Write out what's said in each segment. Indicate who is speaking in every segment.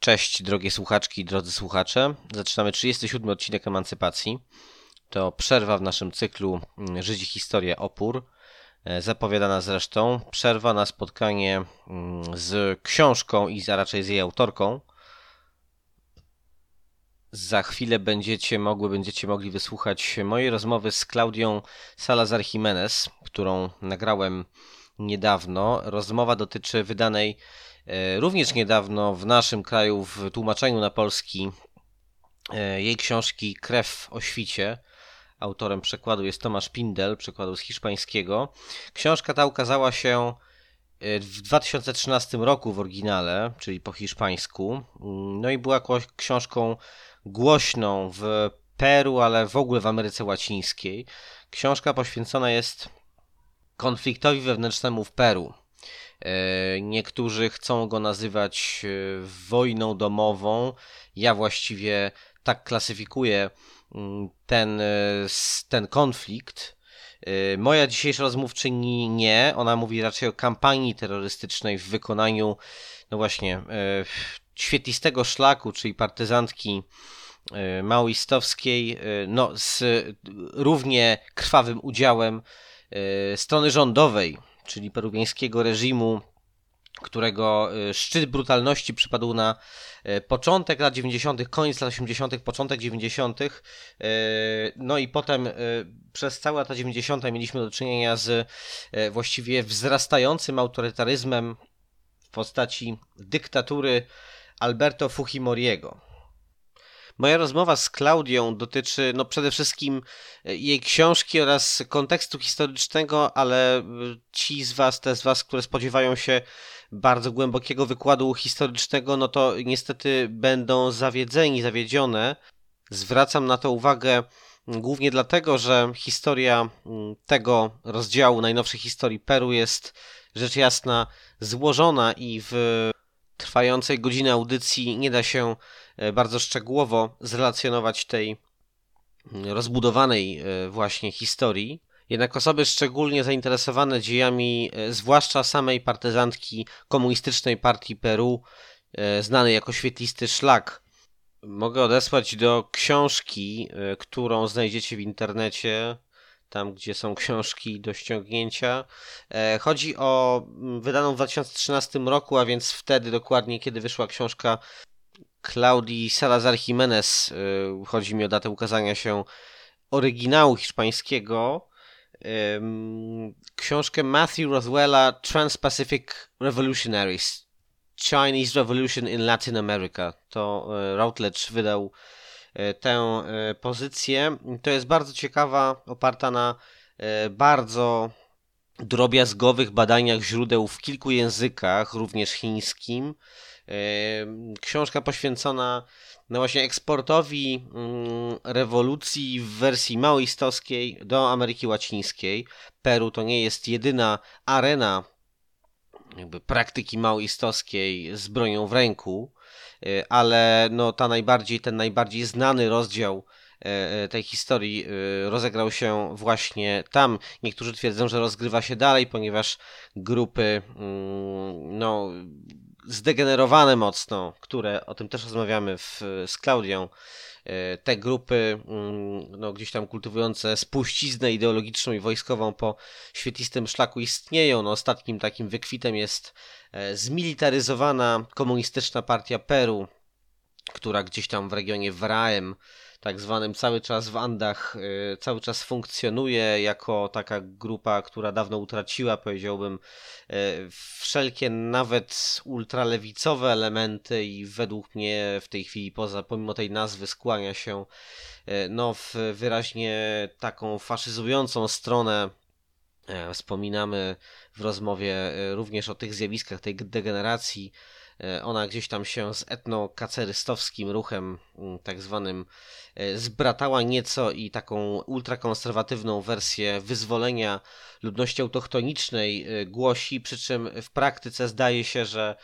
Speaker 1: Cześć drogie słuchaczki, drodzy słuchacze. Zaczynamy 37 odcinek Emancypacji. To przerwa w naszym cyklu mm, Żydzi Historia Opór. E, Zapowiadana zresztą przerwa na spotkanie mm, z książką i za raczej z jej autorką. Za chwilę będziecie mogły, będziecie mogli wysłuchać mojej rozmowy z Klaudią Salazar Jimenez, którą nagrałem niedawno. Rozmowa dotyczy wydanej również niedawno w naszym kraju w tłumaczeniu na polski e, jej książki Krew o świcie. Autorem przekładu jest Tomasz Pindel, przekładu z hiszpańskiego. Książka ta ukazała się e, w 2013 roku w oryginale, czyli po hiszpańsku. No i była książką głośną w Peru, ale w ogóle w Ameryce Łacińskiej. Książka poświęcona jest konfliktowi wewnętrznemu w Peru. E, Niektórzy chcą go nazywać e, wojną domową. Ja właściwie tak klasyfikuję mm, ten, e, ten konflikt. Moja dzisiejsza rozmówczyni nie. Ona mówi raczej o kampanii terrorystycznej w wykonaniu, no właśnie, świetlistego szlaku, czyli partyzantki maoistowskiej, no z równie krwawym udziałem strony rządowej, czyli peruwiańskiego reżimu, którego e, szczyt brutalności przypadł na e, początek lat 90., koniec lat 80., początek 90., e, no i potem przez całe lata 90. mieliśmy do czynienia z właściwie wzrastającym autorytaryzmem w postaci dyktatury Alberto Fujimoriego. Moja rozmowa z Klaudią dotyczy no przede wszystkim e, jej książki oraz kontekstu historycznego, ale e, ci z was, te z was, które spodziewają się bardzo głębokiego wykładu historycznego, no to niestety będą zawiedzeni, zawiedzione. Zwracam na to uwagę głównie dlatego, że historia tego rozdziału najnowszej historii Peru jest rzecz jasna złożona i w trwającej godziny audycji nie da się bardzo szczegółowo zrelacjonować tej mm, rozbudowanej e, właśnie historii. Jednak osoby szczególnie zainteresowane dziejami, e, zwłaszcza samej partyzantki komunistycznej partii Peru, e, znanej jako Świetlisty Szlak, mogę odesłać do książki, e, którą znajdziecie w internecie, tam gdzie są książki do ściągnięcia. E, Chodzi o mm, wydaną w 2013 roku, a więc wtedy dokładnie, kiedy wyszła książka Claudii Salazar Jimenez. E, Chodzi mi o datę ukazania się oryginału hiszpańskiego. Książkę Matthew Roswella Trans-Pacific Revolutionaries Chinese Revolution in Latin America. To e, Routledge wydał e, tę pozycję. To jest bardzo ciekawa, oparta na bardzo drobiazgowych badaniach źródeł w kilku językach, również chińskim. E, Książka poświęcona no właśnie eksportowi mm, rewolucji w wersji maoistowskiej do Ameryki Łacińskiej. Peru to nie jest jedyna arena jakby praktyki maoistowskiej z bronią w ręku, y, ale no ta najbardziej, ten najbardziej znany rozdział e, e, tej historii rozegrał się właśnie tam. Niektórzy twierdzą, że rozgrywa się dalej, ponieważ grupy mm, no, zdegenerowane mocno, które o tym też rozmawiamy w, z Klaudią, e, te grupy mm, no, gdzieś tam kultywujące spuściznę ideologiczną i wojskową po świetlistym szlaku istnieją. No, ostatnim takim wykwitem jest e, zmilitaryzowana komunistyczna partia Peru, która gdzieś tam w regionie Wraem, tak zwanym cały czas w Andach, e, cały czas funkcjonuje jako taka grupa, która dawno utraciła, powiedziałbym, e, wszelkie nawet ultralewicowe elementy i według mnie w tej chwili poza, pomimo tej nazwy skłania się e, no, w wyraźnie taką faszyzującą stronę Wspominamy w rozmowie również o tych zjawiskach tej degeneracji ona gdzieś tam się z etnokacerystowskim ruchem, mm, tak zwanym, e, zbratała nieco i taką ultrakonserwatywną wersję wyzwolenia ludności autochtonicznej e, głosi, przy czym w praktyce zdaje się, że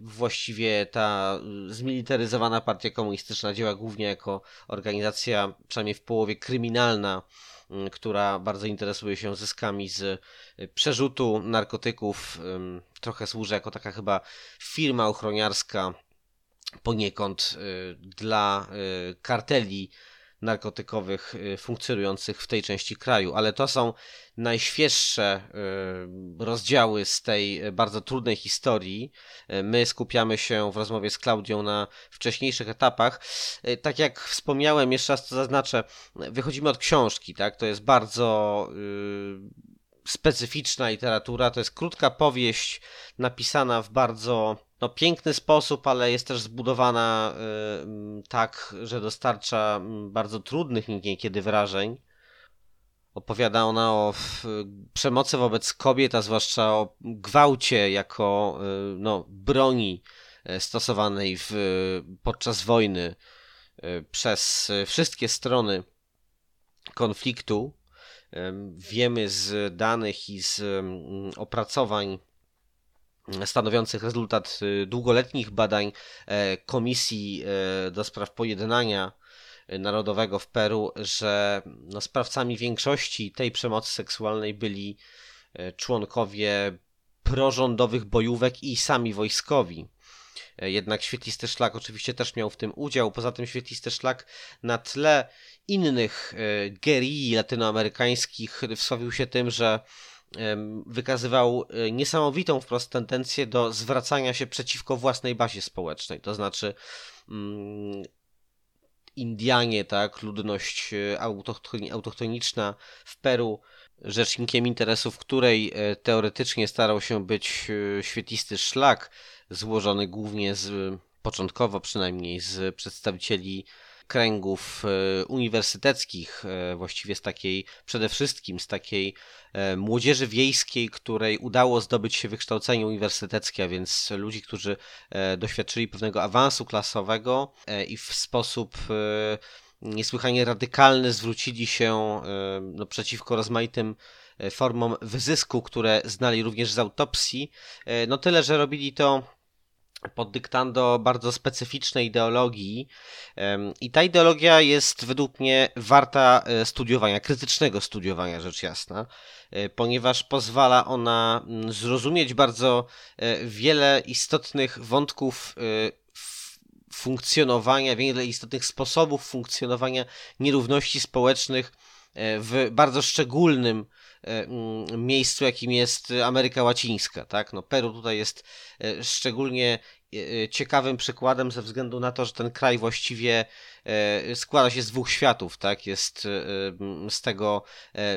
Speaker 1: właściwie ta zmilitaryzowana partia komunistyczna działa głównie jako organizacja, przynajmniej w połowie kryminalna, która bardzo interesuje się zyskami z y, przerzutu narkotyków. Trochę służy jako taka chyba firma ochroniarska poniekąd y, dla y, karteli narkotykowych y, funkcjonujących w tej części kraju, ale to są najświeższe y, rozdziały z tej bardzo trudnej historii. Y, my skupiamy się w rozmowie z Klaudią na wcześniejszych etapach. Tak jak wspomniałem, jeszcze raz to zaznaczę, wychodzimy od książki, tak? To jest bardzo specyficzna literatura, to jest krótka powieść napisana w bardzo no, piękny sposób, ale jest też zbudowana y, tak, że dostarcza bardzo trudnych niekiedy wrażeń. Opowiada ona o przemocy wobec kobiet, a zwłaszcza o gwałcie jako y, no, broni e, stosowanej w, podczas wojny y, przez wszystkie strony konfliktu. Wiemy z danych i z opracowań stanowiących rezultat y, długoletnich badań e, Komisji e, do Spraw Pojednania Narodowego w Peru, że no, sprawcami większości tej przemocy seksualnej byli e, członkowie prorządowych bojówek i sami wojskowi. Jednak świetlisty szlak oczywiście też miał w tym udział. Poza tym świetlisty szlak na tle innych gerii latynoamerykańskich wsławił się tym, że wykazywał e, niesamowitą wprost tendencję do zwracania się przeciwko własnej bazie społecznej. To znaczy, mm, Indianie, tak, ludność e, autochtoniczna w Peru, rzecznikiem interesów której e, teoretycznie starał się być świetlisty szlak, złożony głównie z, początkowo przynajmniej, z przedstawicieli kręgów e, uniwersyteckich, e, właściwie z takiej, przede wszystkim z takiej e, młodzieży wiejskiej, której udało zdobyć się wykształcenie uniwersyteckie, a więc ludzi, którzy doświadczyli pewnego awansu klasowego i w sposób niesłychanie radykalny zwrócili się no, przeciwko rozmaitym formom wyzysku, które znali również z autopsji. No tyle, że robili to pod dyktando bardzo specyficznej ideologii. I ta ideologia jest według mnie warta e, studiowania, krytycznego studiowania rzecz jasna, e, ponieważ pozwala ona mm, zrozumieć bardzo e, wiele istotnych wątków funkcjonowania, wiele istotnych sposobów funkcjonowania nierówności społecznych w bardzo szczególnym miejscu, jakim jest Ameryka Łacińska. Tak? No, Peru tutaj jest e, szczególnie e, ciekawym przykładem ze względu na to, że ten kraj właściwie składa się z dwóch światów, tak? Jest z tego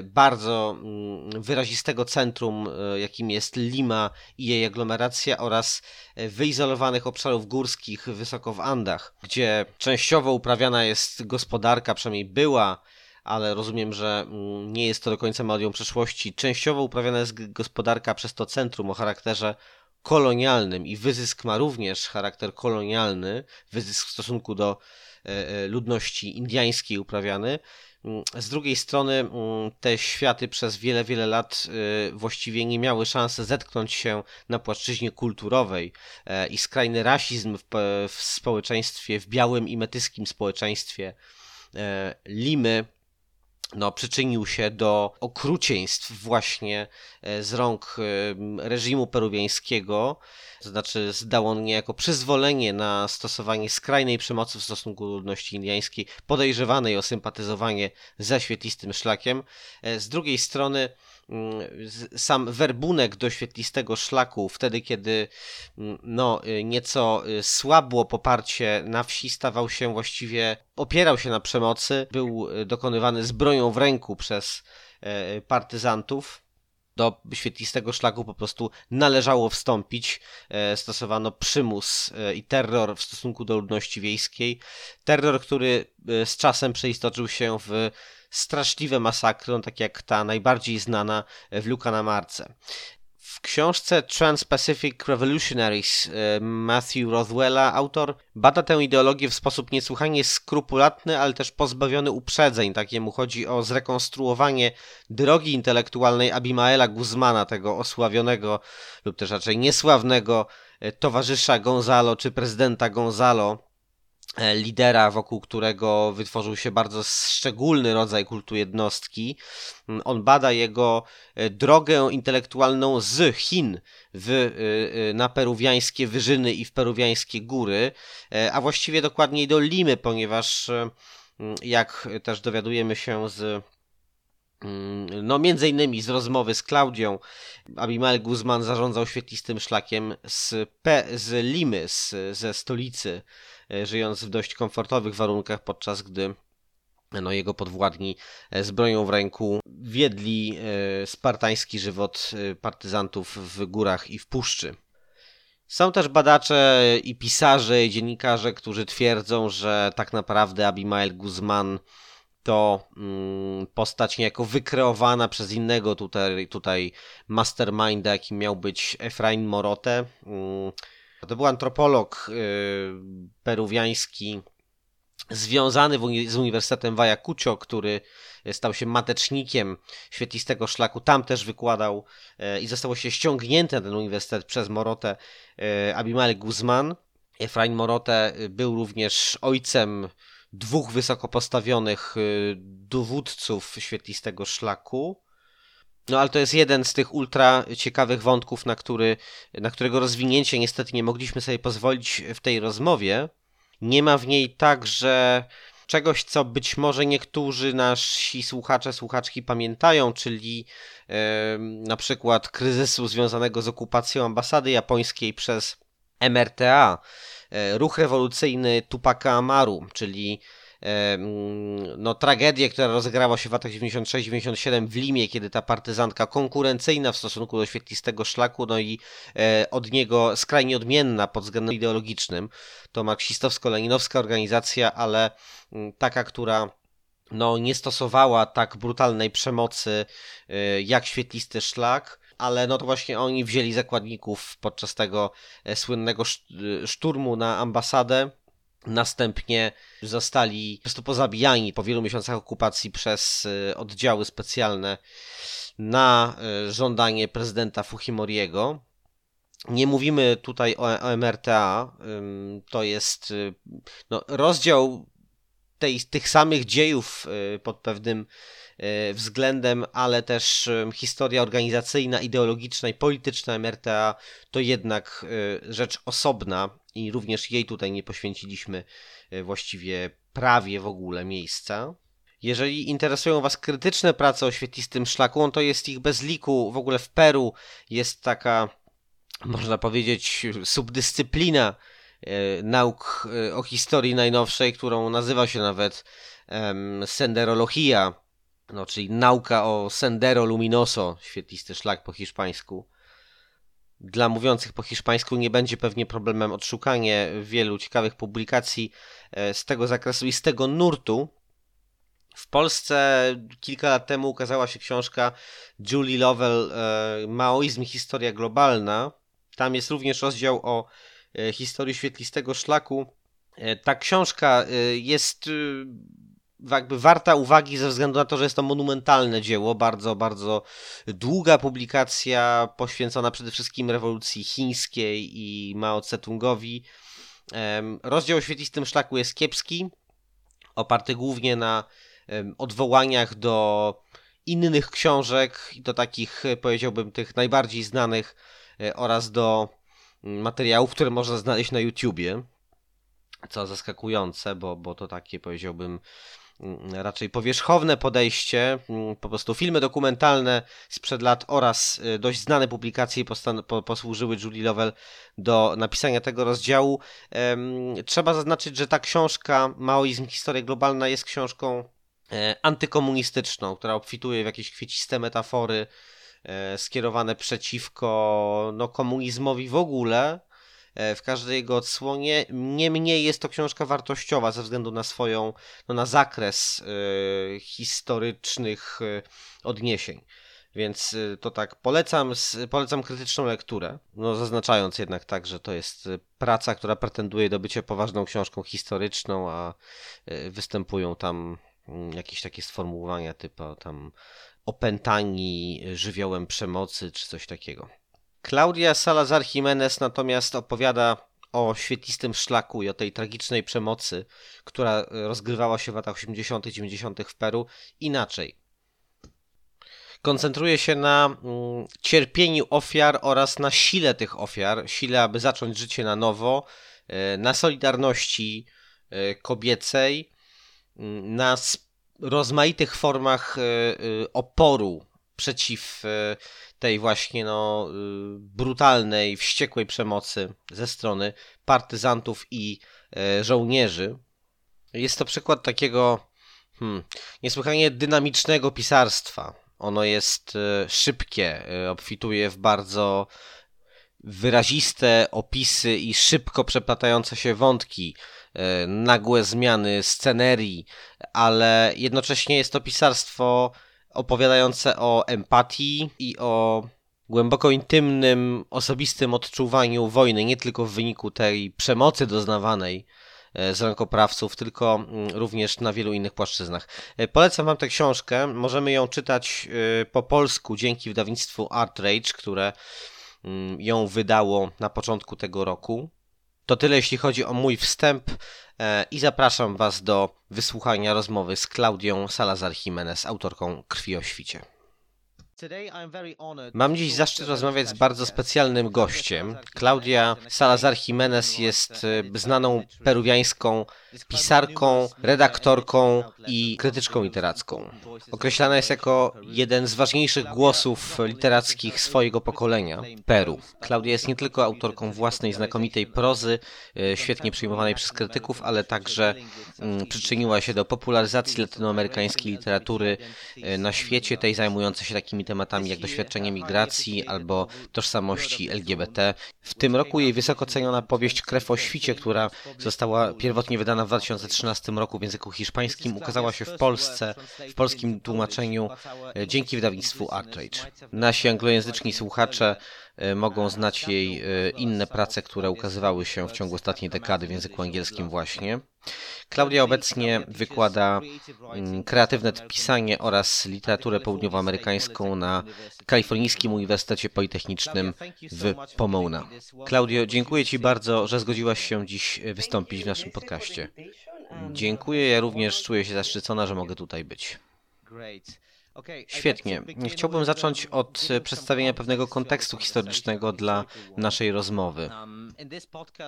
Speaker 1: bardzo mm, wyrazistego centrum, jakim jest Lima i jej aglomeracja oraz wyizolowanych obszarów górskich wysoko w Andach, gdzie częściowo uprawiana jest gospodarka, przynajmniej była ale rozumiem, że mm, nie jest to do końca melodią przeszłości. Częściowo uprawiana jest gospodarka przez to centrum o charakterze kolonialnym i wyzysk ma również charakter kolonialny, wyzysk w stosunku do e, e, ludności indyjskiej uprawiany. Mm, z drugiej strony mm, te światy przez wiele, wiele lat e, właściwie nie miały szansy zetknąć się na płaszczyźnie kulturowej i skrajny rasizm w, w społeczeństwie, w białym i metyskim społeczeństwie Limy no, przyczynił się do okrucieństw właśnie e, z rąk e, reżimu peruwiańskiego, to znaczy zdał on niejako przyzwolenie na stosowanie skrajnej przemocy w stosunku do ludności indiańskiej, podejrzewanej o sympatyzowanie ze świetlistym szlakiem. E, z drugiej strony sam werbunek do świetlistego szlaku, wtedy kiedy mm, no, y, nieco y, słabło poparcie na wsi stawał się właściwie, opierał się na przemocy, był y, dokonywany z bronią w ręku przez e, partyzantów do świetlistego szlaku po prostu należało wstąpić. E, stosowano przymus e, i terror w stosunku do ludności wiejskiej. Terror, który z czasem przeistoczył się w straszliwe masakry, no, tak jak ta najbardziej znana w Luka na Marce. W książce Trans-Pacific Revolutionaries e, Matthew Rothwella autor bada tę ideologię w sposób niesłychanie skrupulatny, ale też pozbawiony uprzedzeń. Takiemu chodzi o zrekonstruowanie drogi intelektualnej Abimaela Guzmana, tego osławionego lub też raczej niesławnego e, towarzysza Gonzalo czy prezydenta Gonzalo, E, lidera, wokół którego wytworzył się bardzo szczególny rodzaj kultu jednostki. Mm, on bada jego e, drogę intelektualną z Chin w, e, na peruwiańskie wyżyny i w peruwiańskie góry, a właściwie dokładniej do Limy, ponieważ jak też dowiadujemy się z mm, no, między innymi z rozmowy z Klaudią, Abimael Guzman zarządzał świetlistym szlakiem z, P, z Limy, z, ze stolicy E, żyjąc w dość komfortowych warunkach, podczas gdy no, jego podwładni e, z bronią w ręku wiedli e, spartański żywot partyzantów w górach i w puszczy. Są też badacze i pisarze, i dziennikarze, którzy twierdzą, że tak naprawdę Abimael Guzman to mm, postać niejako wykreowana przez innego tutaj, tutaj masterminda, jakim miał być Efrain Morote. To był antropolog y, peruwiański związany z Uniwersytetem w Ayacucho, który stał się matecznikiem świetlistego szlaku. Tam też wykładał y, i zostało się ściągnięty na ten uniwersytet przez Morotę y, Abimael Guzman. Efrain Morote był również ojcem dwóch wysoko postawionych dowódców świetlistego szlaku. No ale to jest jeden z tych ultra ciekawych wątków, na, który, na którego rozwinięcie niestety nie mogliśmy sobie pozwolić w tej rozmowie. Nie ma w niej także czegoś, co być może niektórzy nasi słuchacze, słuchaczki pamiętają, czyli e, na przykład kryzysu związanego z okupacją ambasady japońskiej przez MRTA, e, ruch rewolucyjny Tupaka Amaru, czyli no, tragedię, która rozegrała się w latach 96-97 w Limie, kiedy ta partyzantka konkurencyjna w stosunku do świetlistego szlaku, no i e, od niego skrajnie odmienna pod względem ideologicznym, to marksistowsko-leninowska organizacja, ale mm, taka, która no, nie stosowała tak brutalnej przemocy e, jak świetlisty szlak, ale no to właśnie oni wzięli zakładników podczas tego e, słynnego szturmu na ambasadę Następnie zostali po prostu pozabijani po wielu miesiącach okupacji przez e, oddziały specjalne na e, żądanie prezydenta Fujimoriego. Nie mówimy tutaj o, o MRTA, to jest e, no, rozdział tej, tych samych dziejów pod pewnym względem, ale też historia organizacyjna, ideologiczna i polityczna MRTA to jednak rzecz osobna i również jej tutaj nie poświęciliśmy e, właściwie prawie w ogóle miejsca. Jeżeli interesują Was krytyczne prace o świetlistym szlaku, to jest ich bez liku. W ogóle w Peru jest taka, można powiedzieć, subdyscyplina e, nauk e, o historii najnowszej, którą nazywa się nawet senderologia, no, czyli nauka o sendero luminoso, świetlisty szlak po hiszpańsku dla mówiących po hiszpańsku nie będzie pewnie problemem odszukanie wielu ciekawych publikacji e, z tego zakresu i z tego nurtu. W Polsce kilka lat temu ukazała się książka Julie Lovell e, Maoizm i historia globalna. Tam jest również rozdział o e, historii świetlistego szlaku. Ta książka jest jakby warta uwagi ze względu na to, że jest to monumentalne dzieło, bardzo, bardzo długa publikacja poświęcona przede wszystkim rewolucji chińskiej i Mao Tse-tungowi. Rozdział o świetlistym szlaku jest kiepski, oparty głównie na odwołaniach do innych książek do takich, powiedziałbym, tych najbardziej znanych e, oraz do mm, materiałów, które można znaleźć na YouTubie. Co zaskakujące, bo, bo to takie, powiedziałbym, raczej powierzchowne podejście, mm, po prostu filmy dokumentalne sprzed lat oraz y, dość znane publikacje posłużyły Julie Lovell do napisania tego rozdziału. Trzeba zaznaczyć, że ta książka Maoizm Historia Globalna jest książką e, antykomunistyczną, która obfituje w jakieś kwieciste metafory e, skierowane przeciwko no, komunizmowi w ogóle, w każdej jego odsłonie. Niemniej jest to książka wartościowa ze względu na swoją, no na zakres y, historycznych y, odniesień. Więc to tak, polecam, polecam krytyczną lekturę, no zaznaczając jednak tak, że to jest praca, która pretenduje do bycia poważną książką historyczną, a występują tam mm, jakieś takie sformułowania typu tam opętani żywiołem przemocy czy coś takiego. Claudia Salazar Jimenez natomiast opowiada o świetlistym szlaku i o tej tragicznej przemocy, która rozgrywała się w latach 80., 90. w Peru inaczej koncentruje się na mm, cierpieniu ofiar oraz na sile tych ofiar, sile, aby zacząć życie na nowo, e, na solidarności e, kobiecej, mm, na rozmaitych formach e, oporu przeciw tej właśnie no, brutalnej, wściekłej przemocy ze strony partyzantów i żołnierzy. Jest to przykład takiego hmm, niesłychanie dynamicznego pisarstwa. Ono jest szybkie, obfituje w bardzo wyraziste opisy i szybko przeplatające się wątki, nagłe zmiany scenerii, ale jednocześnie jest to pisarstwo opowiadające o empatii i o głęboko intymnym, osobistym odczuwaniu wojny, nie tylko w wyniku tej przemocy doznawanej E, z rękoprawców, tylko mm, również na wielu innych płaszczyznach. E, polecam Wam tę książkę. Możemy ją czytać e, po polsku dzięki wydawnictwu Artrage, które mm, ją wydało na początku tego roku. To tyle, jeśli chodzi o mój wstęp i zapraszam Was do wysłuchania rozmowy z Klaudią Salazar Jimenez, autorką Krwi o Świcie. Mam dziś zaszczyt rozmawiać z bardzo specjalnym gościem. Claudia Salazar Jimenez jest e, znaną peruwiańską pisarką, redaktorką i krytyczką literacką. Określana jest jako jeden z ważniejszych głosów literackich swojego pokolenia, Peru. Klaudia jest nie tylko autorką własnej znakomitej prozy, e, świetnie przyjmowanej przez krytyków, ale także mm, przyczyniła się do popularyzacji latynoamerykańskiej literatury e, na świecie, tej zajmującej się takimi tematami jak doświadczenie migracji albo tożsamości LGBT. W tym roku jej wysoko ceniona powieść Krew o świcie, która została pierwotnie wydana w 2013 roku w języku hiszpańskim, ukazała się w Polsce w polskim tłumaczeniu dzięki wydawnictwu Artrage. Nasi anglojęzyczni słuchacze mogą znać jej e, inne prace, które ukazywały się w ciągu ostatniej dekady w języku angielskim właśnie. Klaudia obecnie wykłada mm, kreatywne pisanie oraz literaturę południowoamerykańską na Kalifornijskim Uniwersytecie Politechnicznym w Pomona. Klaudio, dziękuję Ci bardzo, że zgodziłaś się dziś wystąpić w naszym podcaście. Dziękuję, ja również czuję się zaszczycona, że mogę tutaj być. Świetnie. Chciałbym zacząć od przedstawienia pewnego kontekstu historycznego dla naszej rozmowy.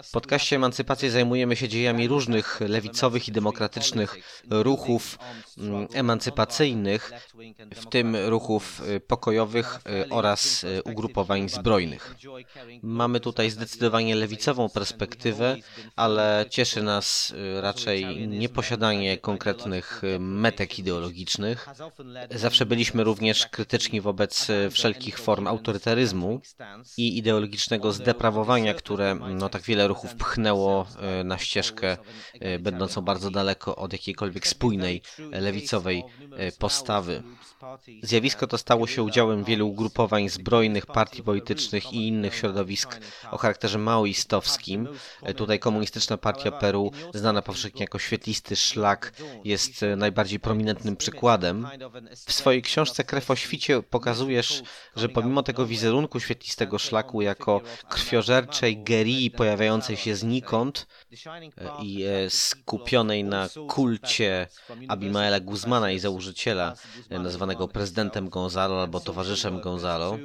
Speaker 1: W podcaście Emancypacji zajmujemy się dziejami różnych lewicowych i demokratycznych ruchów mm, emancypacyjnych, w tym ruchów y, pokojowych y, oraz y, ugrupowań zbrojnych. Mamy tutaj zdecydowanie lewicową perspektywę, ale cieszy nas raczej nieposiadanie konkretnych metek ideologicznych. Zawsze byliśmy również krytyczni wobec wszelkich form autorytaryzmu i ideologicznego zdeprawowania, które no, tak wiele ruchów pchnęło e, na ścieżkę e, będącą bardzo daleko od jakiejkolwiek spójnej lewicowej postawy. Zjawisko to stało się udziałem wielu ugrupowań zbrojnych, partii politycznych i innych środowisk o charakterze maoistowskim. Tutaj Komunistyczna Partia Peru, znana powszechnie jako świetlisty szlak, jest najbardziej prominentnym przykładem. W swojej książce Krew o świcie pokazujesz, że pomimo tego wizerunku świetlistego szlaku jako krwiożerczej pojawiającej się znikąd e, i e, skupionej na kulcie Abimaela Guzmana i założyciela, e, nazywanego prezydentem Gonzalo albo towarzyszem Gonzalo,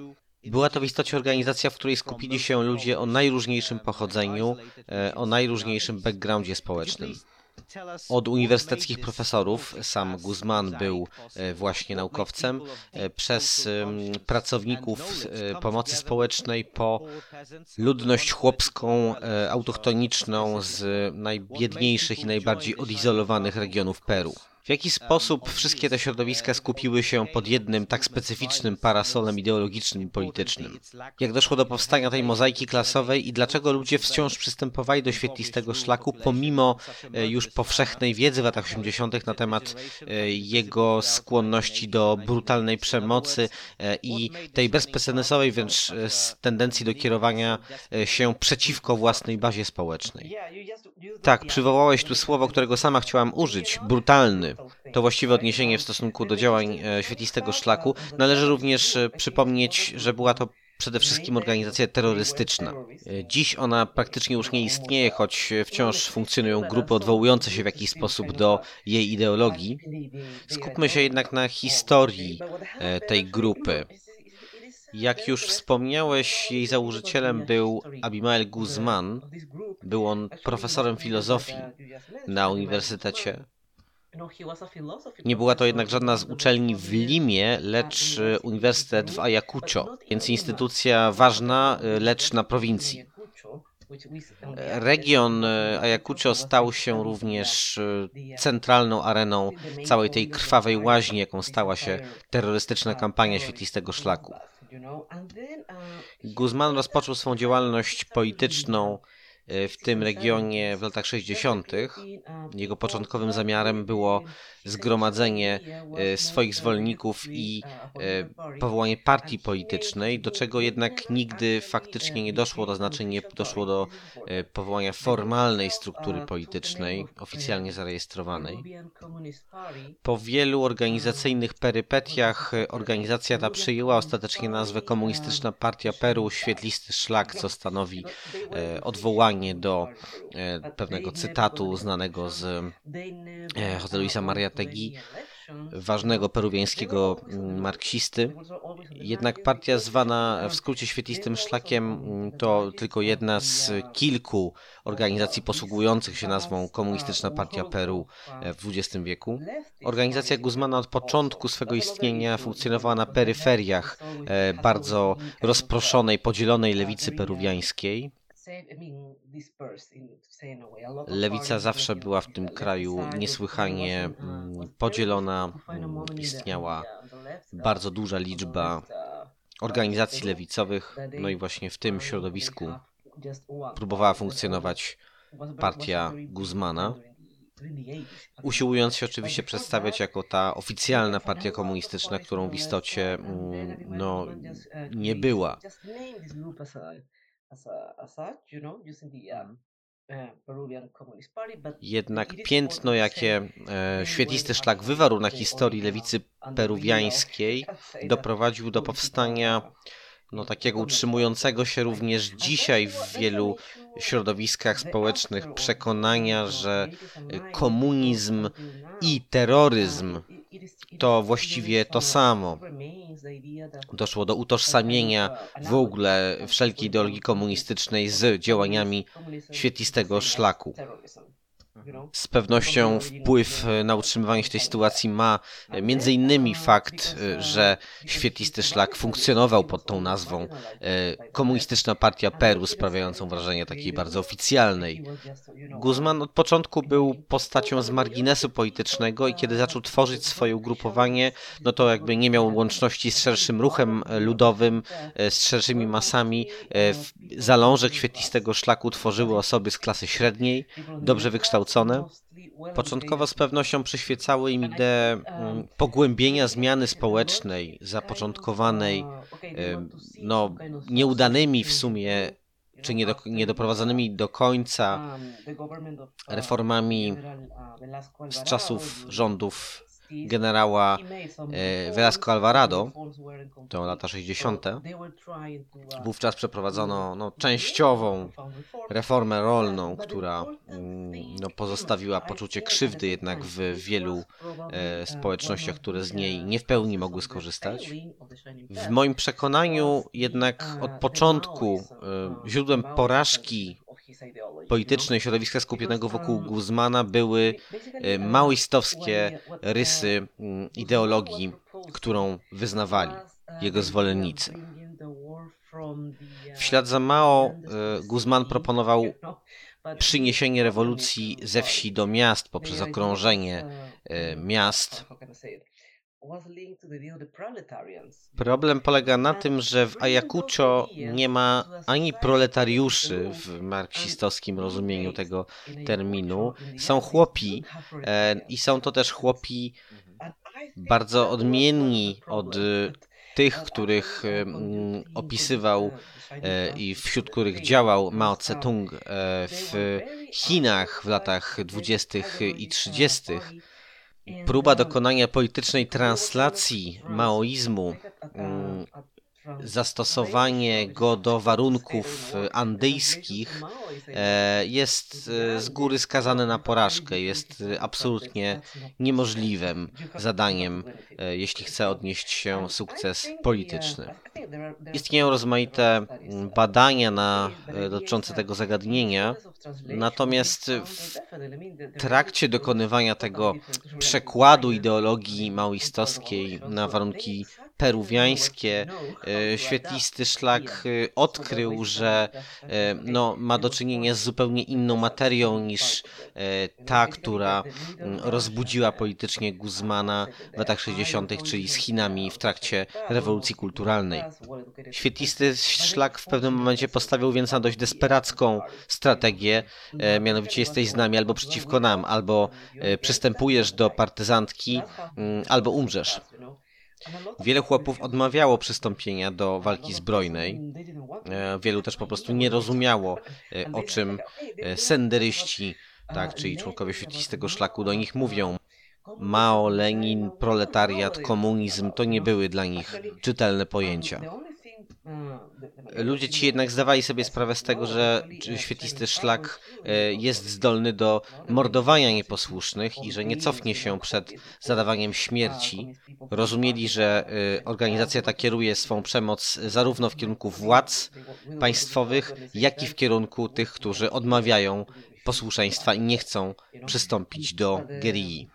Speaker 1: była to w istocie organizacja, w której skupili się ludzie o najróżniejszym pochodzeniu, o najróżniejszym backgroundzie społecznym od uniwersyteckich profesorów, sam Guzman był e, właśnie naukowcem, e, przez pracowników e, pomocy społecznej po ludność chłopską, autochtoniczną z najbiedniejszych i najbardziej odizolowanych regionów Peru. Jaki sposób wszystkie te środowiska skupiły się pod jednym tak specyficznym parasolem ideologicznym i politycznym? Jak doszło do powstania tej mozaiki klasowej i dlaczego ludzie wciąż przystępowali do świetlistego szlaku pomimo e, już powszechnej wiedzy w latach 80. na temat e, jego skłonności do brutalnej przemocy e, i tej bezprecedensowej wręcz tendencji do kierowania się przeciwko własnej bazie społecznej? Tak, przywołałeś tu słowo, którego sama chciałam użyć, brutalny. To właściwe odniesienie w stosunku do działań e, świetlistego szlaku. Należy również e, przypomnieć, że była to przede wszystkim organizacja terrorystyczna. E, dziś ona praktycznie już nie istnieje, choć wciąż funkcjonują grupy odwołujące się w jakiś sposób do jej ideologii. Skupmy się jednak na historii tej grupy. Jak już wspomniałeś, jej założycielem był Abimael Guzman. Był on profesorem filozofii na uniwersytecie. Nie była to jednak żadna z uczelni w Limie, lecz uniwersytet w Ayacucho, więc instytucja ważna, lecz na prowincji. Region Ayacucho stał się również centralną areną całej tej krwawej łaźni, jaką stała się terrorystyczna kampania świetlistego szlaku. Guzman rozpoczął swą działalność polityczną E, w tym regionie w latach 60. Jego początkowym zamiarem było zgromadzenie e, swoich zwolenników i e, powołanie partii politycznej, do czego jednak nigdy faktycznie nie doszło, to znaczy nie doszło do powołania formalnej struktury politycznej, oficjalnie zarejestrowanej. Po wielu organizacyjnych perypetiach organizacja ta przyjęła ostatecznie nazwę Komunistyczna Partia Peru, świetlisty szlak, co stanowi odwołanie do e, pewnego cytatu znanego z e, Jose Luisa Mariategi, ważnego peruwiańskiego marksisty. Jednak partia zwana w skrócie świetlistym szlakiem to tylko jedna z kilku organizacji posługujących się nazwą Komunistyczna Partia Peru e, w XX wieku. Organizacja Guzmana od początku swego istnienia funkcjonowała na peryferiach bardzo rozproszonej, podzielonej lewicy peruwiańskiej. Lewica zawsze była w tym kraju niesłychanie mm, podzielona. Mm, istniała bardzo duża liczba uh, organizacji lewicowych, no i właśnie w tym środowisku próbowała funkcjonować partia Guzmana, usiłując się oczywiście przedstawiać jako ta oficjalna partia komunistyczna, którą w istocie mm, no, nie była as a, as such, you know, using the um, jednak piętno, jakie e, świetlisty szlak wywarł na historii lewicy peruwiańskiej, doprowadził do powstania no, takiego utrzymującego się również dzisiaj w wielu środowiskach społecznych przekonania, że komunizm i terroryzm to właściwie to samo. Doszło do utożsamienia w ogóle wszelkiej ideologii komunistycznej z działaniami świetlistego szlaku. Z pewnością wpływ e, na utrzymywanie się tej sytuacji ma e, między innymi fakt, e, że świetlisty szlak funkcjonował pod tą nazwą Komunistyczna Partia Peru, sprawiającą wrażenie takiej bardzo oficjalnej. Guzman od początku był postacią z marginesu politycznego i kiedy zaczął tworzyć swoje ugrupowanie, no to jakby nie miał łączności z szerszym ruchem ludowym, z szerszymi masami. Zalążek świetlistego szlaku tworzyły osoby z klasy średniej, dobrze wykształcone Początkowo z pewnością przyświecały im ideę mm, pogłębienia zmiany społecznej zapoczątkowanej no, nieudanymi w sumie czy niedoprowadzonymi do końca reformami z czasów rządów generała e, Velasco Alvarado, to lata 60. Wówczas przeprowadzono no, częściową reformę rolną, która mm, no, pozostawiła poczucie krzywdy jednak w wielu e, społecznościach, które z niej nie w pełni mogły skorzystać. W moim przekonaniu jednak od początku e, źródłem porażki politycznej środowiska skupionego wokół Guzmana były e, maoistowskie rysy mm, ideologii, którą wyznawali jego zwolennicy. W ślad za Mao e, Guzman proponował przyniesienie rewolucji ze wsi do miast poprzez okrążenie miast. Problem polega na tym, że w Ayacucho nie ma ani proletariuszy w marksistowskim rozumieniu tego terminu. Są chłopi i są to też chłopi bardzo odmienni od tych, których opisywał e, i wśród których działał Mao Tse-tung e, w Chinach w latach 20. i 30. Próba dokonania politycznej translacji maoizmu zastosowanie go do warunków andyjskich e, jest e, z góry skazane na porażkę. Jest absolutnie niemożliwym zadaniem, e, jeśli chce odnieść się sukces polityczny. Istnieją rozmaite badania na, dotyczące tego zagadnienia, natomiast w trakcie dokonywania tego przekładu ideologii maoistowskiej na warunki peruwiańskie, e, świetlisty szlak e, odkrył, że e, no, ma do czynienia z zupełnie inną materią niż ta, która rozbudziła politycznie Guzmana w latach 60., czyli z Chinami w trakcie rewolucji kulturalnej. Świetlisty szlak w pewnym momencie postawił więc na dość desperacką strategię, mianowicie jesteś z nami albo przeciwko nam, albo przystępujesz do partyzantki, albo umrzesz. Wiele chłopów odmawiało przystąpienia do walki zbrojnej. E, wielu też po prostu nie rozumiało, e, o czym e, senderyści, tak, czyli członkowie świetlistego szlaku do nich mówią. Mao, Lenin, proletariat, komunizm to nie były dla nich czytelne pojęcia. Ludzie ci jednak zdawali sobie sprawę z tego, że świetlisty szlak e, jest zdolny do mordowania nieposłusznych i że nie cofnie się przed zadawaniem śmierci. Rozumieli, że e, organizacja ta kieruje swą przemoc zarówno w kierunku władz państwowych, jak i w kierunku tych, którzy odmawiają posłuszeństwa i nie chcą przystąpić do gerii.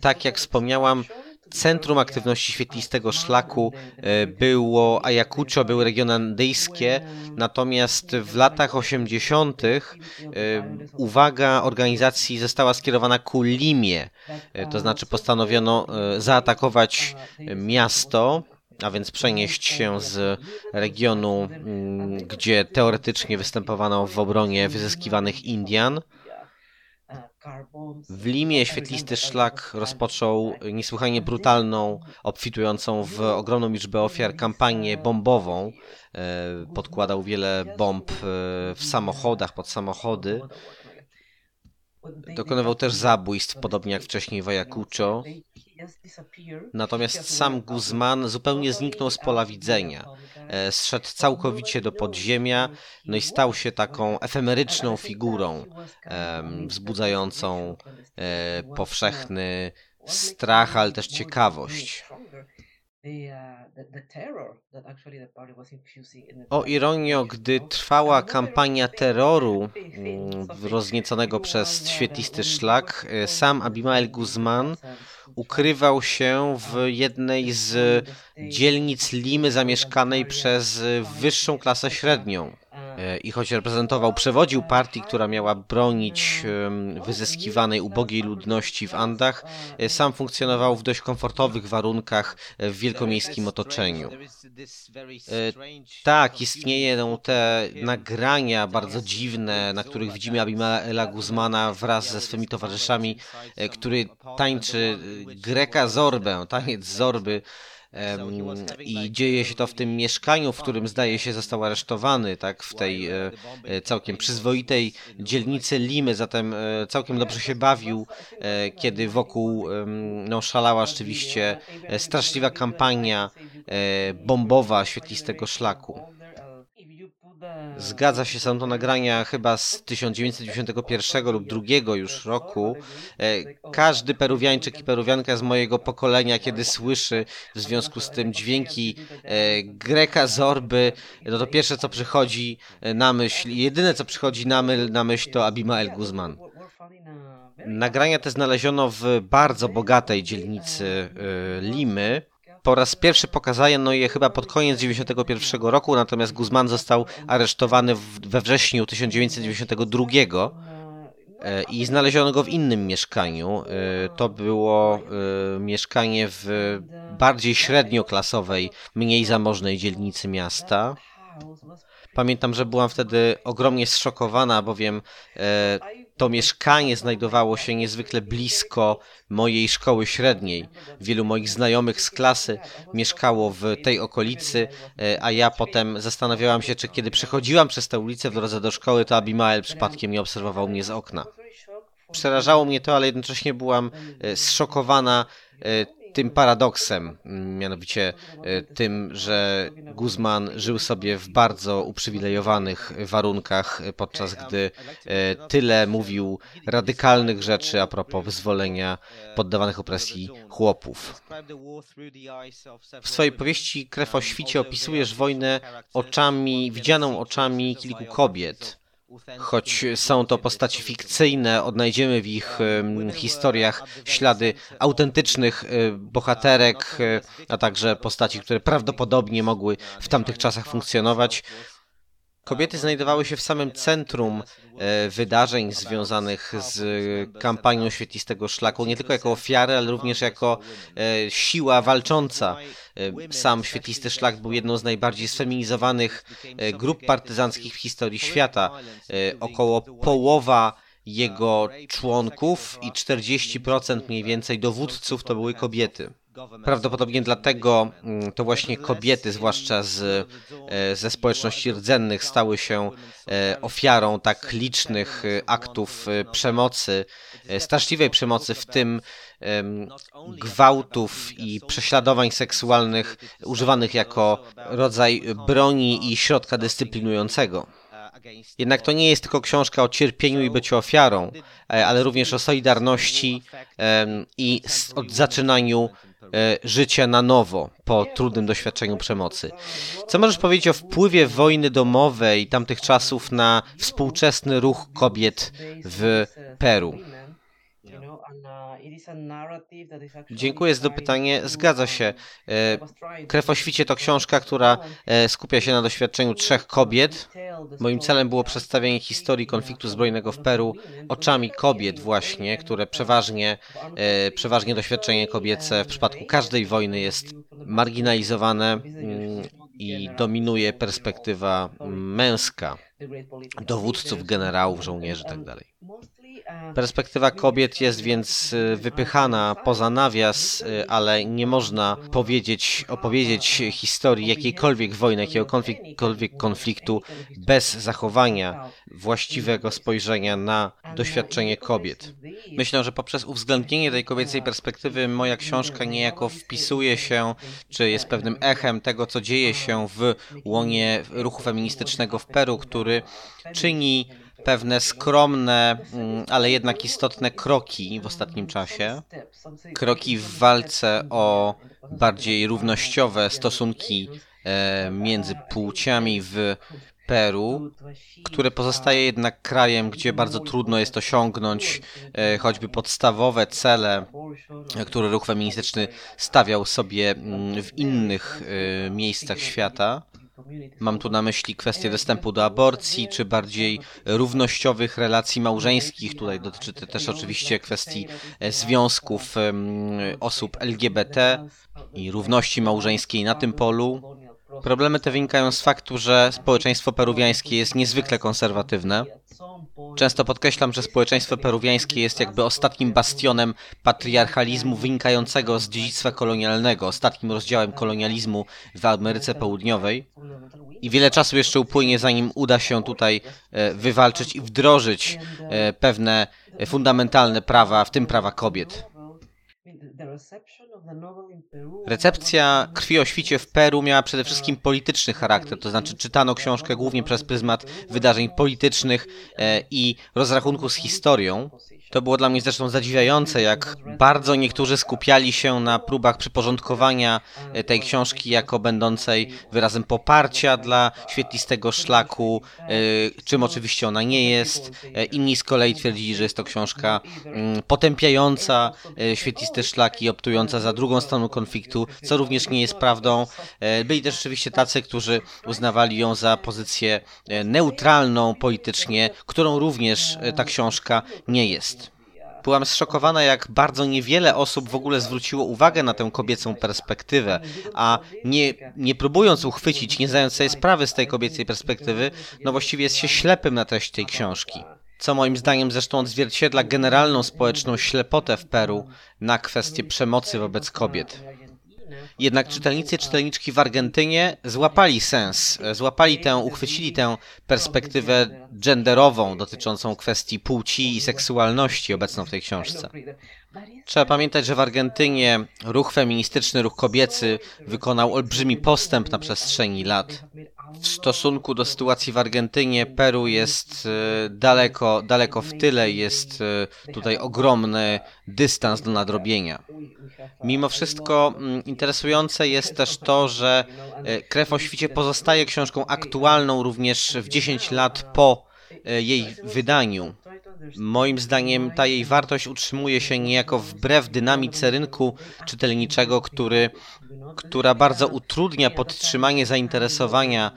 Speaker 1: Tak jak wspomniałam, centrum aktywności świetlistego szlaku e, było Ayacucho, były regiony andyjskie, natomiast w latach 80. E, uwaga organizacji została skierowana ku Limie, e, to znaczy postanowiono zaatakować miasto, a więc przenieść się z regionu, mm, gdzie teoretycznie występowano w obronie wyzyskiwanych Indian w Limie świetlisty szlak rozpoczął niesłychanie brutalną, obfitującą w ogromną liczbę ofiar kampanię bombową. E, podkładał wiele bomb e, w samochodach, pod samochody. Dokonywał też zabójstw, podobnie jak wcześniej w Ayacucho. Natomiast sam Guzman zupełnie zniknął z pola widzenia. E, zszedł całkowicie do podziemia, no i stał się taką efemeryczną figurą, wzbudzającą e, powszechny strach, ale też ciekawość. O ironio, gdy trwała kampania terroru mm, roznieconego przez świetlisty szlak, e, sam Abimael Guzman ukrywał się w jednej z dzielnic Limy zamieszkanej przez wyższą klasę średnią. E, I choć reprezentował, przewodził partii, która miała bronić wyzyskiwanej ubogiej ludności w Andach, e, sam funkcjonował w dość komfortowych warunkach e, w wielkomiejskim otoczeniu. Tak, istnieją te nagrania bardzo dziwne, na których widzimy Abimaela Guzmana wraz ze swymi towarzyszami, który tańczy Greka Zorbę, taniec Zorby i dzieje się to w tym mieszkaniu, w którym zdaje się został aresztowany, tak, w tej e, e, całkiem przyzwoitej dzielnicy Limy, zatem e, całkiem dobrze się bawił, kiedy wokół no, szalała rzeczywiście straszliwa kampania bombowa świetlistego szlaku. Zgadza się, są to nagrania chyba z 1991 lub drugiego już roku. E, każdy peruwiańczyk i peruwianka z mojego pokolenia, kiedy słyszy w związku z tym dźwięki e, Greka Zorby, no to pierwsze co przychodzi na myśl, jedyne co przychodzi na myśl, na myśl to Abimael Guzman. Nagrania te znaleziono w bardzo bogatej dzielnicy e, Limy, Po raz pierwszy pokazano je chyba pod koniec 1991 roku, natomiast Guzman został aresztowany we wrześniu 1992 e, i znaleziono go w innym mieszkaniu. E, to było e, mieszkanie w bardziej średnioklasowej, mniej zamożnej dzielnicy miasta. Pamiętam, że byłam wtedy ogromnie zszokowana, bowiem to mieszkanie znajdowało się niezwykle blisko mojej szkoły średniej. Wielu moich znajomych z klasy mieszkało w tej okolicy, e, a ja potem zastanawiałam się, czy kiedy przechodziłam przez tę ulicę w drodze do szkoły, to Abimael przypadkiem nie obserwował mnie z okna. Przerażało mnie to, ale jednocześnie byłam e, zszokowana e, tym paradoksem, mianowicie e, tym, że Guzman żył sobie w bardzo uprzywilejowanych warunkach, podczas gdy e, tyle mówił radykalnych rzeczy a propos wyzwolenia poddawanych opresji chłopów. W swojej powieści Krew o świcie opisujesz wojnę oczami, widzianą oczami kilku kobiet. Choć są to postaci fikcyjne, odnajdziemy w ich historiach ślady autentycznych e, bohaterek, e, a także postaci, które prawdopodobnie mogły w tamtych czasach funkcjonować. Kobiety znajdowały się w samym centrum e, wydarzeń związanych z kampanią świetlistego szlaku, nie tylko jako ofiary, ale również jako e, siła walcząca. E, sam świetlisty szlak był jedną z najbardziej sfeminizowanych grup partyzanckich w historii świata. Około połowa jego członków i 40% mniej więcej dowódców to były kobiety. Prawdopodobnie dlatego mm, to właśnie kobiety, zwłaszcza z, e, ze społeczności rdzennych, stały się e, ofiarą tak licznych e, aktów przemocy, straszliwej przemocy, w tym gwałtów i prześladowań seksualnych używanych jako rodzaj broni i środka dyscyplinującego. Jednak to nie jest tylko książka o cierpieniu i byciu ofiarą, ale również o solidarności i zaczynaniu życia na nowo po trudnym doświadczeniu przemocy. Co możesz powiedzieć o wpływie wojny domowej tamtych czasów na współczesny ruch kobiet w Peru? Dziękuję za to pytanie. Zgadza się. E, Krew o świcie to książka, która e, skupia się na doświadczeniu trzech kobiet. Moim celem było przedstawienie historii konfliktu zbrojnego w Peru oczami kobiet właśnie, które przeważnie, e, przeważnie doświadczenie kobiece w przypadku każdej wojny jest marginalizowane mm, i dominuje perspektywa męska dowódców, generałów, żołnierzy itd. Perspektywa kobiet jest więc y, wypychana poza nawias, y, ale nie można powiedzieć, opowiedzieć historii jakiejkolwiek wojny, jakiegokolwiek konfliktu bez zachowania właściwego spojrzenia na doświadczenie kobiet. Myślę, że poprzez uwzględnienie tej kobiecej perspektywy moja książka niejako wpisuje się, czy jest pewnym echem tego, co dzieje się w łonie ruchu feministycznego w Peru, który czyni pewne skromne, mm, ale jednak istotne kroki w ostatnim czasie. Kroki w walce o bardziej równościowe stosunki e, między płciami w Peru, które pozostaje jednak krajem, gdzie bardzo trudno jest osiągnąć e, choćby podstawowe cele, które ruch feministyczny stawiał sobie mm, w innych e, miejscach świata. Mam tu na myśli kwestię dostępu do aborcji, czy bardziej równościowych relacji małżeńskich. Tutaj dotyczy to też oczywiście kwestii e, związków osób LGBT i równości małżeńskiej na tym polu. Problemy te wynikają z faktu, że społeczeństwo peruwiańskie jest niezwykle konserwatywne. Często podkreślam, że społeczeństwo peruwiańskie jest jakby ostatnim bastionem patriarchalizmu wynikającego z dziedzictwa kolonialnego, ostatnim rozdziałem kolonializmu w Ameryce Południowej. I wiele czasu jeszcze upłynie, zanim uda się tutaj e, wywalczyć i wdrożyć e, pewne fundamentalne prawa, w tym prawa kobiet. Recepcja krwi o świcie w Peru miała przede wszystkim polityczny charakter, to znaczy czytano książkę głównie przez pryzmat wydarzeń politycznych e, i rozrachunku z historią. To było dla mnie zresztą zadziwiające, jak bardzo niektórzy skupiali się na próbach przyporządkowania e, tej książki jako będącej wyrazem poparcia dla świetlistego szlaku, e, czym oczywiście ona nie jest. E, inni z kolei twierdzili, że jest to książka mm, potępiająca świetlisty szlak i optująca za drugą stroną konfliktu, co również nie jest prawdą. Byli też oczywiście tacy, którzy uznawali ją za pozycję neutralną politycznie, którą również ta książka nie jest. Byłam zszokowana, jak bardzo niewiele osób w ogóle zwróciło uwagę na tę kobiecą perspektywę, a nie, nie próbując uchwycić, nie zdając sobie sprawy z tej kobiecej perspektywy, no właściwie jest się ślepym na treść tej książki. Co moim zdaniem zresztą odzwierciedla generalną społeczną ślepotę w Peru na kwestię przemocy wobec kobiet. Jednak czytelnicy czytelniczki w Argentynie złapali sens, złapali tę, uchwycili tę perspektywę genderową dotyczącą kwestii płci i seksualności obecną w tej książce. Trzeba pamiętać, że w Argentynie ruch feministyczny, ruch kobiecy wykonał olbrzymi postęp na przestrzeni lat. W stosunku do sytuacji w Argentynie, Peru jest e, daleko, daleko w tyle, jest e, tutaj ogromny dystans do nadrobienia. Mimo wszystko mm, interesujące jest też to, że e, Krew o świcie pozostaje książką aktualną również w 10 lat po jej wydaniu. Moim zdaniem ta jej wartość utrzymuje się niejako wbrew dynamice rynku czytelniczego, który, która bardzo utrudnia podtrzymanie zainteresowania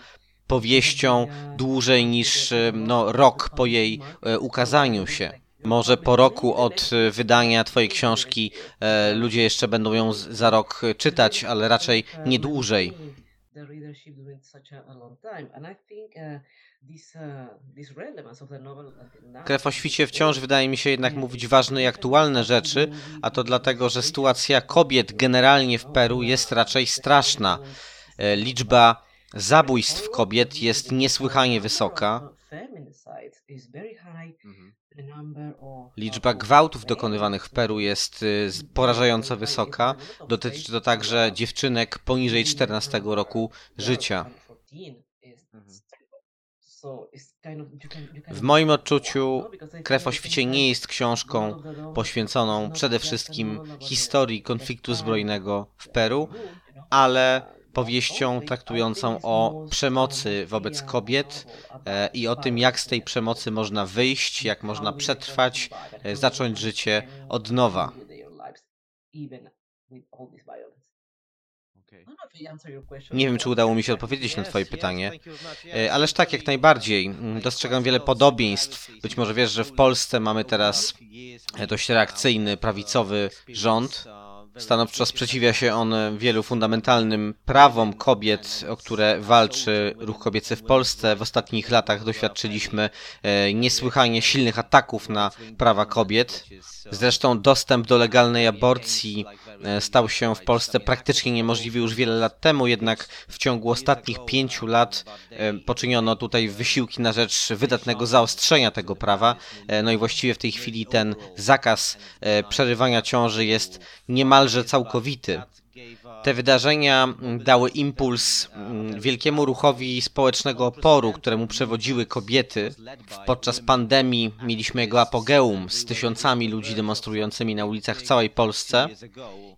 Speaker 1: powieścią dłużej niż no, rok po jej e, ukazaniu się. Może po roku od e, wydania Twojej książki e, ludzie jeszcze będą ją za rok czytać, ale raczej nie dłużej. Krew o świcie wciąż wydaje mi się jednak mówić ważne i aktualne rzeczy, a to dlatego, że sytuacja kobiet generalnie w Peru jest raczej straszna. E, liczba zabójstw kobiet jest niesłychanie wysoka. Liczba gwałtów dokonywanych w Peru jest y, porażająco wysoka. Dotyczy to także dziewczynek poniżej 14 roku życia. W moim odczuciu Krew o świcie nie jest książką poświęconą przede wszystkim historii konfliktu zbrojnego w Peru, ale powieścią traktującą o przemocy wobec kobiet e, i o tym, jak z tej przemocy można wyjść, jak można przetrwać, e, zacząć życie od nowa. Nie wiem, czy udało mi się odpowiedzieć na Twoje pytanie, e, ależ tak, jak najbardziej. Mm, dostrzegam wiele podobieństw. Być może wiesz, że w Polsce mamy teraz dość reakcyjny, prawicowy rząd. Stanowczo sprzeciwia się on wielu fundamentalnym prawom kobiet, o które walczy ruch kobiecy w Polsce. W ostatnich latach doświadczyliśmy e, niesłychanie silnych ataków na prawa kobiet. Zresztą dostęp do legalnej aborcji e, stał się w Polsce praktycznie niemożliwy już wiele lat temu, jednak w ciągu ostatnich pięciu lat e, poczyniono tutaj wysiłki na rzecz wydatnego zaostrzenia tego prawa. No i właściwie w tej chwili ten zakaz przerywania ciąży jest niemalże całkowity. Te wydarzenia dały impuls mm, wielkiemu ruchowi społecznego oporu, któremu przewodziły kobiety. Podczas pandemii mieliśmy jego apogeum z tysiącami ludzi demonstrującymi na ulicach w całej Polsce.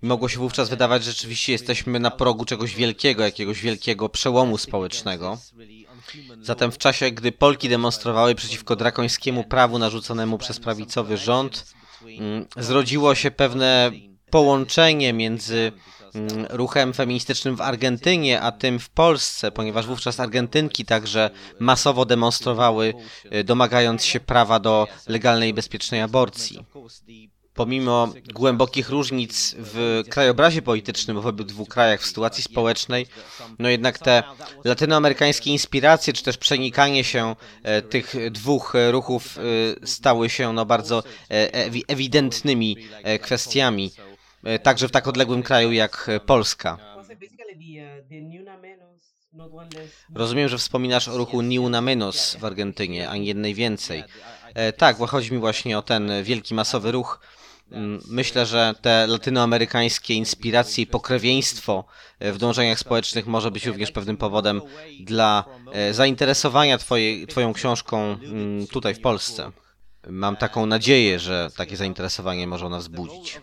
Speaker 1: Mogło się wówczas wydawać, że rzeczywiście jesteśmy na progu czegoś wielkiego, jakiegoś wielkiego przełomu społecznego. Zatem w czasie, gdy Polki demonstrowały przeciwko drakońskiemu prawu narzuconemu przez prawicowy rząd, mm, zrodziło się pewne połączenie między mm, ruchem feministycznym w Argentynie, a tym w Polsce, ponieważ wówczas Argentynki także masowo demonstrowały, y, domagając się prawa do legalnej i bezpiecznej aborcji. Pomimo głębokich różnic w krajobrazie politycznym w obydwu krajach, w sytuacji społecznej, no jednak te latynoamerykańskie inspiracje, czy też przenikanie się e, tych dwóch ruchów e, stały się no bardzo e, ewidentnymi kwestiami. E, także w tak odległym kraju jak Polska. Rozumiem, że wspominasz o ruchu Niu na Menos w Argentynie, ani jednej więcej. E, tak, bo chodzi mi właśnie o ten wielki masowy ruch. Mm, myślę, że te latynoamerykańskie inspiracje i pokrewieństwo e, w dążeniach społecznych może być również pewnym powodem dla zainteresowania twojej, Twoją książką mm, tutaj w Polsce. mam taką nadzieję, że takie zainteresowanie może ona wzbudzić.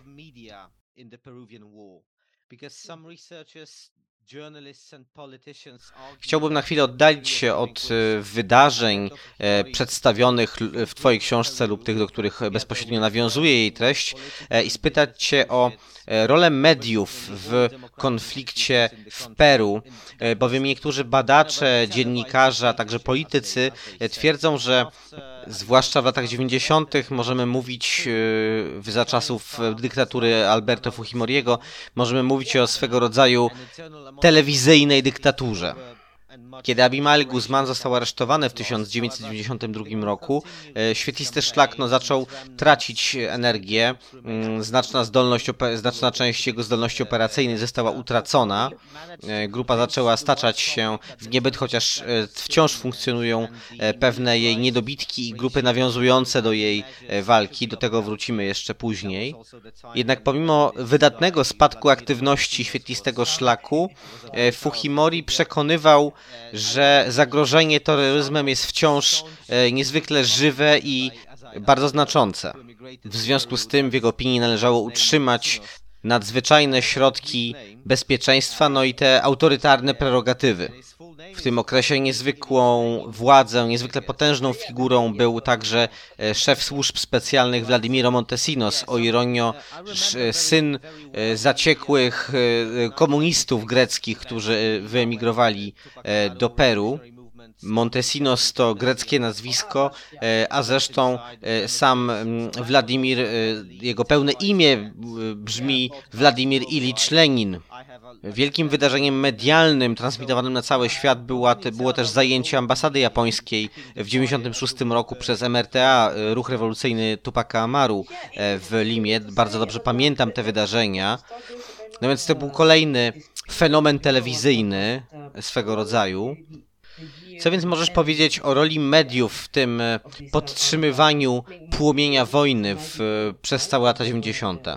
Speaker 1: Chciałbym na chwilę oddalić się od e, wydarzeń e, przedstawionych w Twojej książce lub tych, do których bezpośrednio nawiązuje jej treść e, i spytać Cię o rolę mediów w konflikcie w Peru, bowiem niektórzy badacze, dziennikarze, a także politycy twierdzą, że zwłaszcza w latach 90. możemy mówić za czasów dyktatury Alberto Fujimoriego, możemy mówić o swego rodzaju telewizyjnej dyktaturze. Kiedy Abimael Guzman został aresztowany w 1992 roku, e, świetlisty szlak no, zaczął tracić energię. Mm, znaczna, zdolność, znaczna część jego zdolności operacyjnej została utracona. E, grupa zaczęła staczać się w niebyt, chociaż e, wciąż funkcjonują pewne jej niedobitki i grupy nawiązujące do jej walki. Do tego wrócimy jeszcze później. Jednak pomimo wydatnego spadku aktywności świetlistego szlaku, Fujimori przekonywał że zagrożenie terroryzmem jest wciąż e, niezwykle żywe i bardzo znaczące. W związku z tym, w jego opinii, należało utrzymać nadzwyczajne środki bezpieczeństwa, no i te autorytarne prerogatywy. W tym okresie niezwykłą władzę, niezwykle potężną figurą był także e, szef służb specjalnych Wladimiro Montesinos, o ironio syn e, zaciekłych e, komunistów greckich, którzy wyemigrowali do Peru. Montesinos to greckie nazwisko, a zresztą sam Władimir, jego pełne imię brzmi Władimir Ilicz Lenin. Wielkim wydarzeniem medialnym transmitowanym na cały świat była, było też zajęcie ambasady japońskiej w 1996 roku przez MRTA, ruch rewolucyjny Tupaka Amaru e, w Limie. Bardzo dobrze pamiętam te wydarzenia. No więc to był kolejny fenomen telewizyjny swego rodzaju. Co więc możesz powiedzieć o roli mediów w tym e, podtrzymywaniu płomienia wojny w, przez całe lata 90.?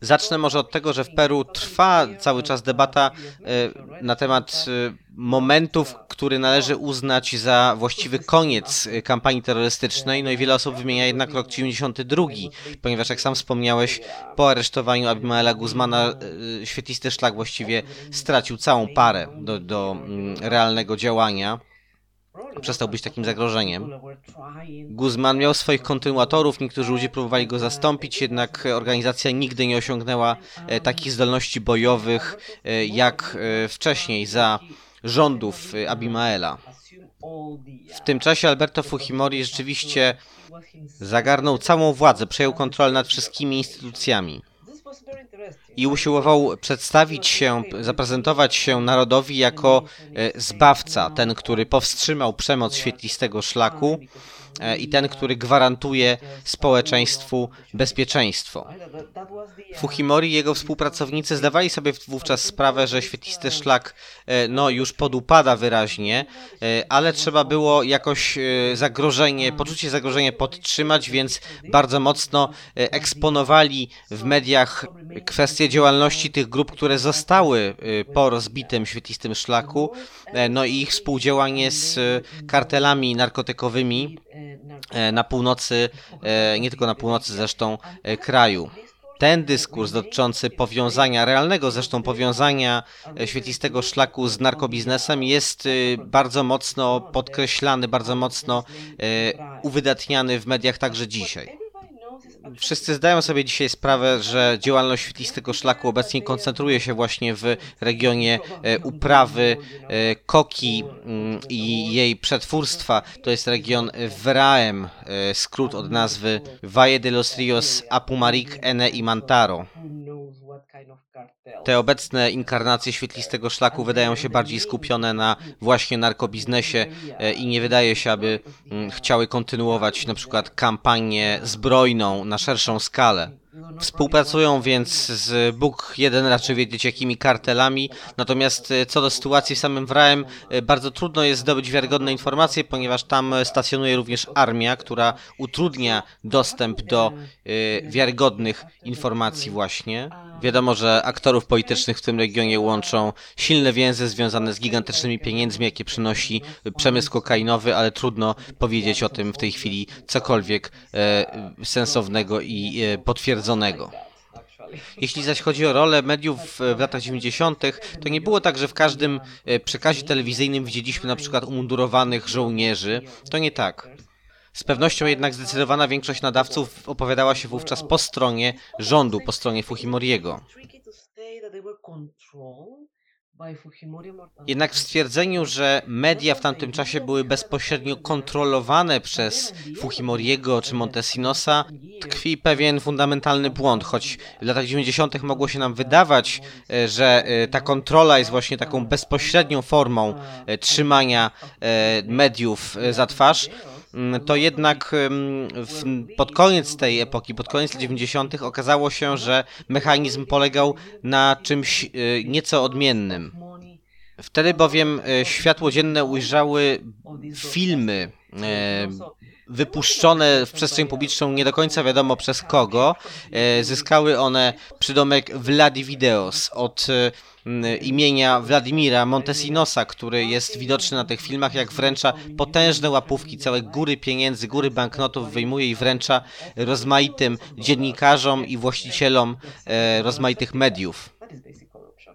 Speaker 1: Zacznę może od tego, że w Peru trwa cały czas debata e, na temat e, momentów, który należy uznać za właściwy koniec kampanii terrorystycznej. No i wiele osób wymienia jednak rok 92, ponieważ jak sam wspomniałeś, po aresztowaniu Abimaela Guzmana świetlisty szlak właściwie stracił całą parę do, do mm, realnego działania. Przestał być takim zagrożeniem. Guzman miał swoich kontynuatorów, niektórzy ludzie próbowali go zastąpić, jednak organizacja nigdy nie osiągnęła e, takich zdolności bojowych e, jak e, wcześniej za rządów Abimaela. W tym czasie Alberto Fujimori rzeczywiście zagarnął całą władzę, przejął kontrolę nad wszystkimi instytucjami i usiłował przedstawić się, zaprezentować się narodowi jako e, zbawca, ten, który powstrzymał przemoc świetlistego szlaku i ten, który gwarantuje społeczeństwu bezpieczeństwo. Fujimori i jego współpracownicy zdawali sobie wówczas sprawę, że świetlisty szlak e, no, już podupada wyraźnie, e, ale trzeba było jakoś zagrożenie, poczucie zagrożenia podtrzymać, więc bardzo mocno eksponowali w mediach kwestie działalności tych grup, które zostały po rozbitym świetlistym szlaku, no i ich współdziałanie z kartelami narkotykowymi E, na północy, e, nie tylko na północy zresztą e, kraju. Ten dyskurs dotyczący powiązania, realnego zresztą powiązania świetlistego szlaku z narkobiznesem jest bardzo mocno podkreślany, bardzo mocno uwydatniany w mediach także dzisiaj. Wszyscy zdają sobie dzisiaj sprawę, że działalność świetlistego szlaku obecnie koncentruje się właśnie w regionie e, uprawy e, koki mm, i jej przetwórstwa. To jest region Vraem, e, skrót od nazwy Valle de los Ríos Apumaric Ene y Mantaro. Te obecne inkarnacje świetlistego szlaku wydają się bardziej skupione na właśnie narkobiznesie e, i nie wydaje się, aby mm, chciały kontynuować na przykład kampanię zbrojną na szerszą skalę. Współpracują więc z Bóg jeden raczej wiedzieć jakimi kartelami, natomiast e, co do sytuacji w samym Wraem, e, bardzo trudno jest zdobyć wiarygodne informacje, ponieważ tam stacjonuje również armia, która utrudnia dostęp do wiarygodnych informacji właśnie. Wiadomo, że aktorów politycznych w tym regionie łączą silne więzy związane z gigantycznymi pieniędzmi, jakie przynosi przemysł kokainowy, ale trudno powiedzieć o tym w tej chwili cokolwiek e, sensownego i e, potwierdzonego. Jeśli zaś chodzi o rolę mediów w latach 90., to nie było tak, że w każdym e, przekazie telewizyjnym widzieliśmy na przykład umundurowanych żołnierzy. To nie tak. Z pewnością jednak zdecydowana większość nadawców opowiadała się wówczas po stronie rządu, po stronie Fujimoriego. Jednak w stwierdzeniu, że media w tamtym czasie były bezpośrednio kontrolowane przez Fujimoriego czy Montesinosa, tkwi pewien fundamentalny błąd, choć w latach 90. mogło się nam wydawać, e, że e, ta kontrola jest właśnie taką bezpośrednią formą e, trzymania mediów za twarz, to jednak pod koniec tej epoki, pod koniec lat 90. okazało się, że mechanizm polegał na czymś y, nieco odmiennym. Wtedy bowiem y, światło dzienne ujrzały filmy e, wypuszczone w przestrzeń publiczną nie do końca wiadomo przez kogo. E, zyskały one przydomek Vladivideos od imienia Władimira Montesinosa, który jest widoczny na tych filmach, jak wręcza potężne łapówki, całe góry pieniędzy, góry banknotów wyjmuje i wręcza rozmaitym dziennikarzom i właścicielom e, rozmaitych mediów.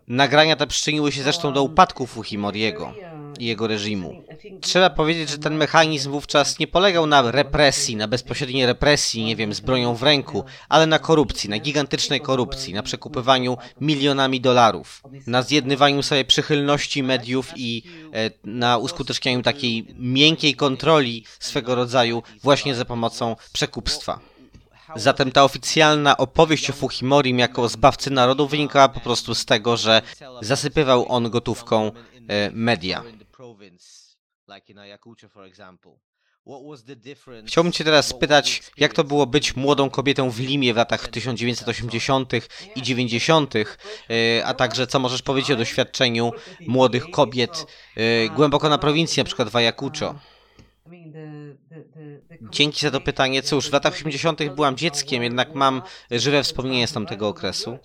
Speaker 1: Nagrania te przyczyniły się zresztą do upadku Fujimoriego i jego reżimu. Trzeba powiedzieć, że ten mechanizm wówczas nie polegał na represji, na bezpośredniej represji, nie wiem, z bronią w ręku, ale na korupcji, na gigantycznej korupcji, na przekupywaniu milionami dolarów, na zjednywaniu sobie przychylności mediów i e, na uskutecznianiu takiej miękkiej kontroli swego rodzaju właśnie za pomocą przekupstwa. Zatem ta oficjalna opowieść o Fujimorim jako zbawcy narodu wynikała po prostu z tego, że zasypywał on gotówką e, media. Chciałbym Cię teraz spytać, jak to było być młodą kobietą w Limie w latach 1980. i 90., e, a także co możesz powiedzieć o doświadczeniu młodych kobiet e, głęboko na prowincji, na przykład w Ayacucho. Dzięki za to pytanie. Cóż, w latach 80. byłam dzieckiem, jednak mam żywe wspomnienia z tamtego okresu.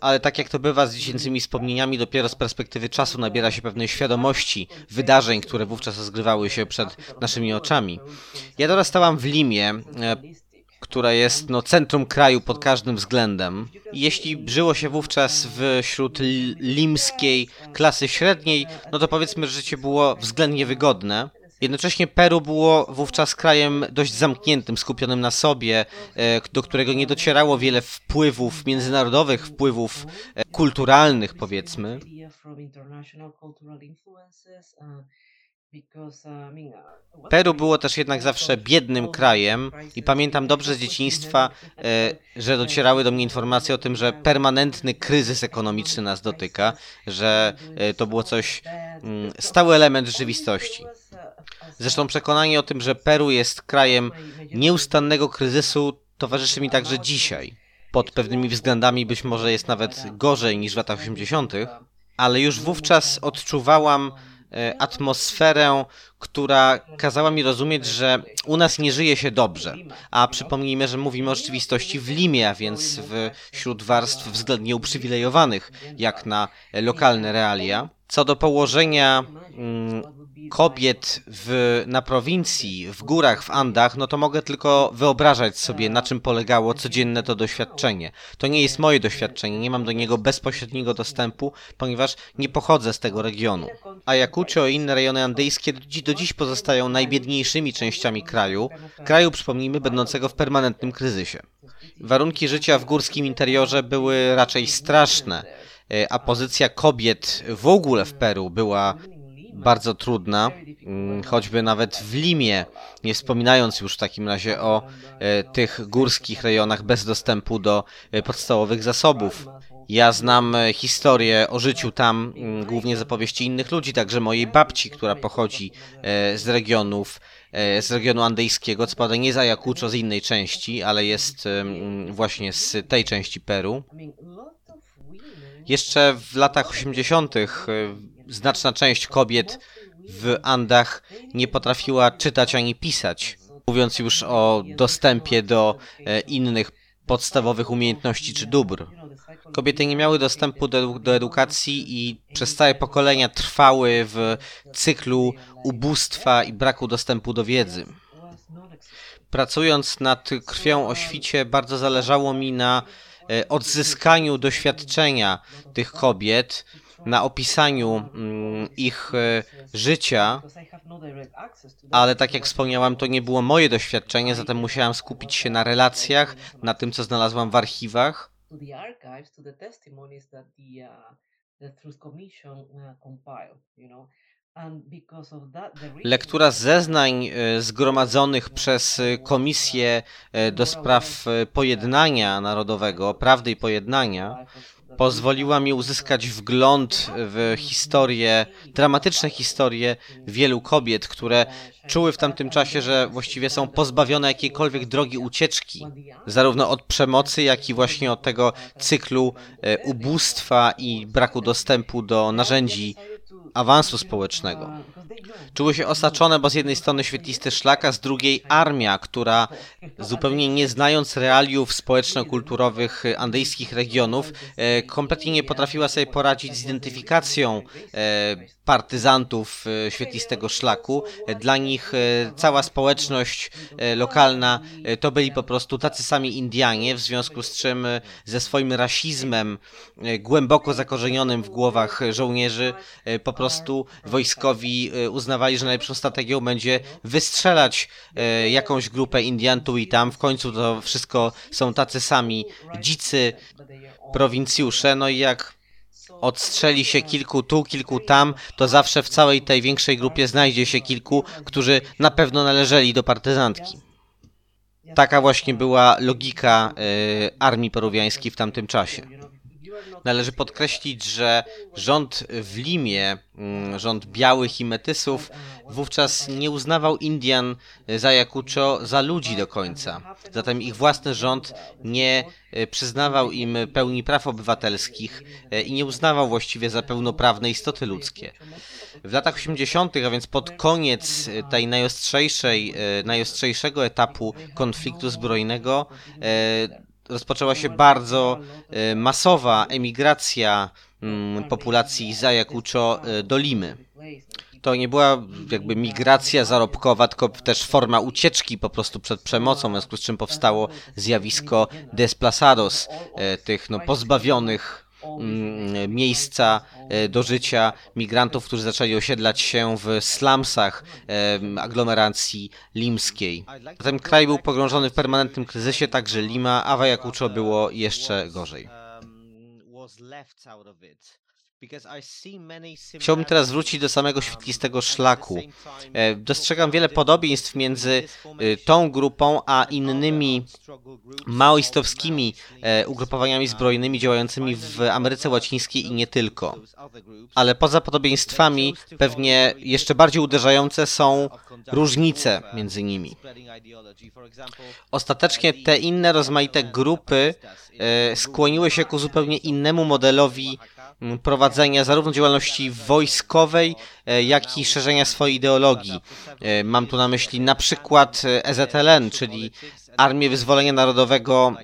Speaker 1: Ale tak jak to bywa z dziecięcymi wspomnieniami, dopiero z perspektywy czasu nabiera się pewnej świadomości wydarzeń, które wówczas rozgrywały się przed naszymi oczami. Ja dorastałam w Limie, e, która jest no, centrum kraju pod każdym względem. Jeśli żyło się wówczas wśród limskiej klasy średniej, no to powiedzmy, że życie było względnie wygodne. Jednocześnie Peru było wówczas krajem dość zamkniętym, skupionym na sobie, e, do którego nie docierało wiele wpływów międzynarodowych, wpływów e, kulturalnych, powiedzmy. Peru było też jednak zawsze biednym krajem i pamiętam dobrze z dzieciństwa, e, że docierały do mnie informacje o tym, że permanentny kryzys ekonomiczny nas dotyka, że to było coś, mm, stały element rzeczywistości. Zresztą przekonanie o tym, że Peru jest krajem nieustannego kryzysu towarzyszy mi także dzisiaj. Pod pewnymi względami być może jest nawet gorzej niż w latach 80., ale już wówczas odczuwałam e, atmosferę, która kazała mi rozumieć, że u nas nie żyje się dobrze. A przypomnijmy, że mówimy o rzeczywistości w Limie, a więc wśród warstw względnie uprzywilejowanych, jak na lokalne realia. Co do położenia mm, kobiet w, na prowincji, w górach, w Andach, no to mogę tylko wyobrażać sobie, na czym polegało codzienne to doświadczenie. To nie jest moje doświadczenie, nie mam do niego bezpośredniego dostępu, ponieważ nie pochodzę z tego regionu. Ayacucho i inne rejony andyjskie do dziś pozostają najbiedniejszymi częściami kraju, kraju, przypomnijmy, będącego w permanentnym kryzysie. Warunki życia w górskim interiorze były raczej straszne, e, a pozycja kobiet w ogóle w Peru była bardzo trudna, mm, choćby nawet w Limie, nie wspominając już w takim razie o e, tych górskich rejonach bez dostępu do e, podstawowych zasobów. Ja znam e, historię o życiu tam, mm, głównie z opowieści innych ludzi, także mojej babci, która pochodzi z regionów, z regionu andyjskiego, co prawda nie z Ayacucho, z innej części, ale jest właśnie z tej części Peru. Jeszcze w latach 80. znaczna część kobiet w Andach nie potrafiła czytać ani pisać, mówiąc już o dostępie do innych podstawowych umiejętności czy dóbr. Kobiety nie miały dostępu do, do edukacji i przez całe pokolenia trwały w cyklu ubóstwa i braku dostępu do wiedzy. Pracując nad krwią o świcie, bardzo zależało mi na e, odzyskaniu doświadczenia tych kobiet, na opisaniu mm, ich e, życia, ale tak jak wspomniałam, to nie było moje doświadczenie, zatem musiałam skupić się na relacjach, na tym, co znalazłam w archiwach. Lektura zeznań e, zgromadzonych przez Komisję e, do Spraw Pojednania Narodowego, Prawdy i Pojednania, pozwoliła mi uzyskać wgląd w historię, dramatyczne historie wielu kobiet, które czuły w tamtym czasie, że właściwie są pozbawione jakiejkolwiek drogi ucieczki, zarówno od przemocy, jak i właśnie od tego cyklu e, ubóstwa i braku dostępu do narzędzi awansu społecznego. Czuły się osaczone, bo z jednej strony świetlisty szlak, a z drugiej armia, która zupełnie nie znając realiów społeczno-kulturowych andyjskich regionów, e, kompletnie nie potrafiła sobie poradzić z identyfikacją e, partyzantów e, świetlistego szlaku. Dla nich cała społeczność lokalna to byli po prostu tacy sami Indianie, w związku z czym ze swoim rasizmem głęboko zakorzenionym w głowach żołnierzy po prostu wojskowi uznawali, że najlepszą strategią będzie wystrzelać e, jakąś grupę Indian tu i tam. W końcu to wszystko są tacy sami dzicy prowincjusze. No i jak odstrzeli się kilku tu, kilku tam, to zawsze w całej tej większej grupie znajdzie się kilku, którzy na pewno należeli do partyzantki. Taka właśnie była logika y, armii peruwiańskiej w tamtym czasie. Należy podkreślić, że rząd w Limie, mm, rząd białych i metysów, wówczas nie uznawał Indian z Ayacucho za ludzi do końca. Zatem ich własny rząd nie e, przyznawał im pełni praw obywatelskich e, i nie uznawał właściwie za pełnoprawne istoty ludzkie. W latach 80., a więc pod koniec tej najostrzejszej, e, najostrzejszego etapu konfliktu zbrojnego, rozpoczęła się bardzo e, masowa emigracja mm, populacji z Ayacucho e, do Limy. To nie była jakby migracja zarobkowa, tylko też forma ucieczki po prostu przed przemocą, w związku z czym powstało zjawisko desplazados, e, tych no, pozbawionych miejsca e, do życia migrantów, którzy zaczęli osiedlać się w slumsach aglomeracji limskiej. Zatem kraj był pogrążony w permanentnym kryzysie, także Lima, a w Ayacucho było jeszcze gorzej. Chciałbym teraz wrócić do samego świetlistego szlaku. E, dostrzegam wiele podobieństw między e, tą grupą a innymi maoistowskimi e, ugrupowaniami zbrojnymi działającymi w Ameryce Łacińskiej i nie tylko. Ale poza podobieństwami pewnie jeszcze bardziej uderzające są różnice między nimi. Ostatecznie te inne rozmaite grupy skłoniły się ku zupełnie innemu modelowi prowadzenia zarówno działalności wojskowej, e, jak i szerzenia swojej ideologii. E, mam tu na myśli na przykład EZLN, czyli Armię Wyzwolenia Narodowego,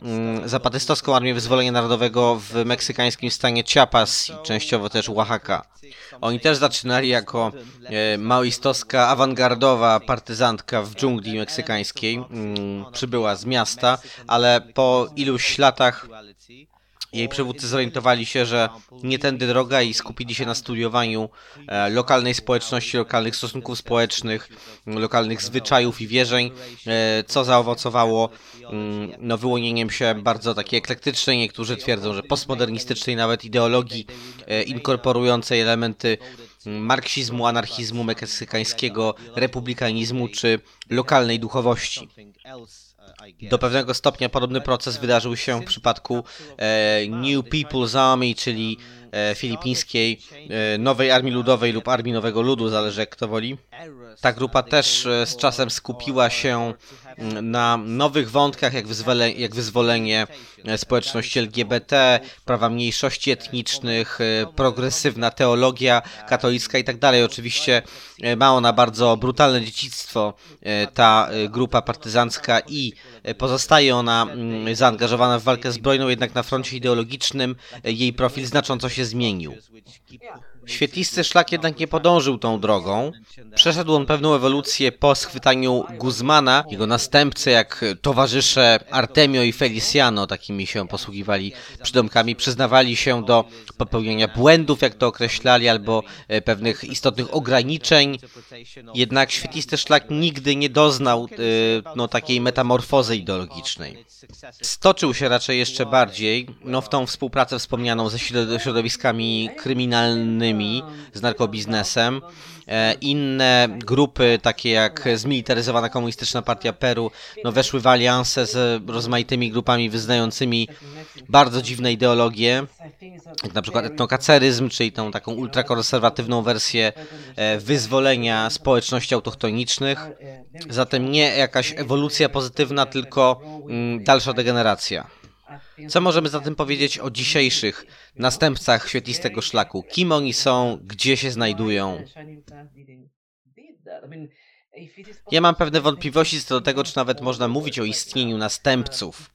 Speaker 1: zapatystowską Armię Wyzwolenia Narodowego w meksykańskim stanie Chiapas i częściowo też Oaxaca. Oni też zaczynali jako e, maoistowska, awangardowa partyzantka w dżungli meksykańskiej. Przybyła z miasta, ale po iluś latach jej przywódcy zorientowali się, że nie tędy droga i skupili się na studiowaniu e, lokalnej społeczności, lokalnych stosunków społecznych, lokalnych zwyczajów i wierzeń, e, co zaowocowało mm, no, wyłonieniem się bardzo takiej eklektycznej, niektórzy twierdzą, że postmodernistycznej nawet ideologii e, inkorporującej elementy mm, marksizmu, anarchizmu meksykańskiego, republikanizmu czy lokalnej duchowości. Do pewnego stopnia podobny proces wydarzył się w przypadku e, New People's Army, czyli e, filipińskiej e, Nowej Armii Ludowej lub Armii Nowego Ludu, zależy jak kto woli. Ta grupa też z czasem skupiła się na nowych wątkach, jak, jak wyzwolenie e, społeczności LGBT, prawa mniejszości etnicznych, e, progresywna teologia katolicka i tak dalej. Oczywiście e, ma ona bardzo brutalne dziedzictwo, ta grupa partyzancka i pozostaje ona mm, zaangażowana w walkę zbrojną, jednak na froncie ideologicznym jej profil znacząco się zmienił. Świetlisty szlak jednak nie podążył tą drogą. Przeszedł on pewną ewolucję po schwytaniu Guzmana. Jego następcy, jak towarzysze Artemio i Feliciano, takimi się posługiwali przydomkami, przyznawali się do popełniania błędów, jak to określali, albo e, pewnych istotnych ograniczeń. Jednak świetlisty szlak nigdy nie doznał e, no, takiej metamorfozy ideologicznej. Stoczył się raczej jeszcze bardziej no, w tą współpracę wspomnianą ze środ- środowiskami kryminalnymi, z narkobiznesem. E, Inne grupy, takie jak zmilitaryzowana komunistyczna partia Peru, no, weszły w alianse z rozmaitymi grupami wyznającymi bardzo dziwne ideologie, jak na przykład etnokaceryzm, czyli tą taką ultrakonserwatywną wersję e, wyzwolenia społeczności autochtonicznych. Zatem nie jakaś ewolucja pozytywna, tylko mm, dalsza degeneracja. Co możemy zatem powiedzieć o dzisiejszych następcach świetlistego szlaku? Kim oni są, gdzie się znajdują? Ja mam pewne wątpliwości co do tego, czy nawet można mówić o istnieniu następców.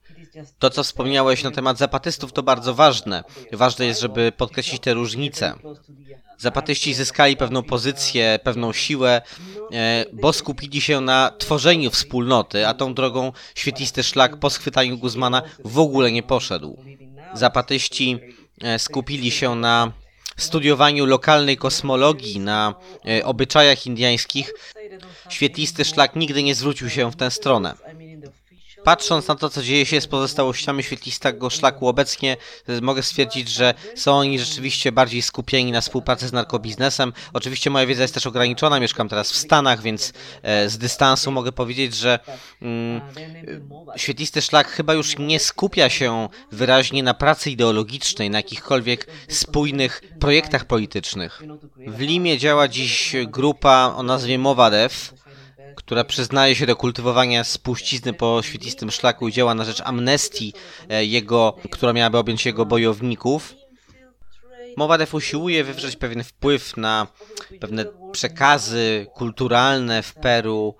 Speaker 1: To, co wspomniałeś na temat zapatystów, to bardzo ważne. Ważne jest, żeby podkreślić te różnice. Zapatyści zyskali pewną pozycję, pewną siłę, e, bo skupili się na tworzeniu wspólnoty, a tą drogą świetlisty szlak po schwytaniu Guzmana w ogóle nie poszedł. Zapatyści e, skupili się na studiowaniu lokalnej kosmologii, na e, obyczajach indyjskich. Świetlisty szlak nigdy nie zwrócił się w tę stronę. Patrząc na to, co dzieje się z pozostałościami świetlistego szlaku obecnie, mogę stwierdzić, że są oni rzeczywiście bardziej skupieni na współpracy z narkobiznesem. Oczywiście moja wiedza jest też ograniczona, mieszkam teraz w Stanach, więc e, z dystansu mogę powiedzieć, że mm, świetlisty szlak chyba już nie skupia się wyraźnie na pracy ideologicznej, na jakichkolwiek spójnych projektach politycznych. W Limie działa dziś grupa o nazwie Mowadev, która przyznaje się do kultywowania spuścizny po świetlistym szlaku i działa na rzecz amnestii, e, jego, która miałaby objąć jego bojowników. Mowadew usiłuje wywrzeć pewien wpływ na pewne przekazy kulturalne w Peru,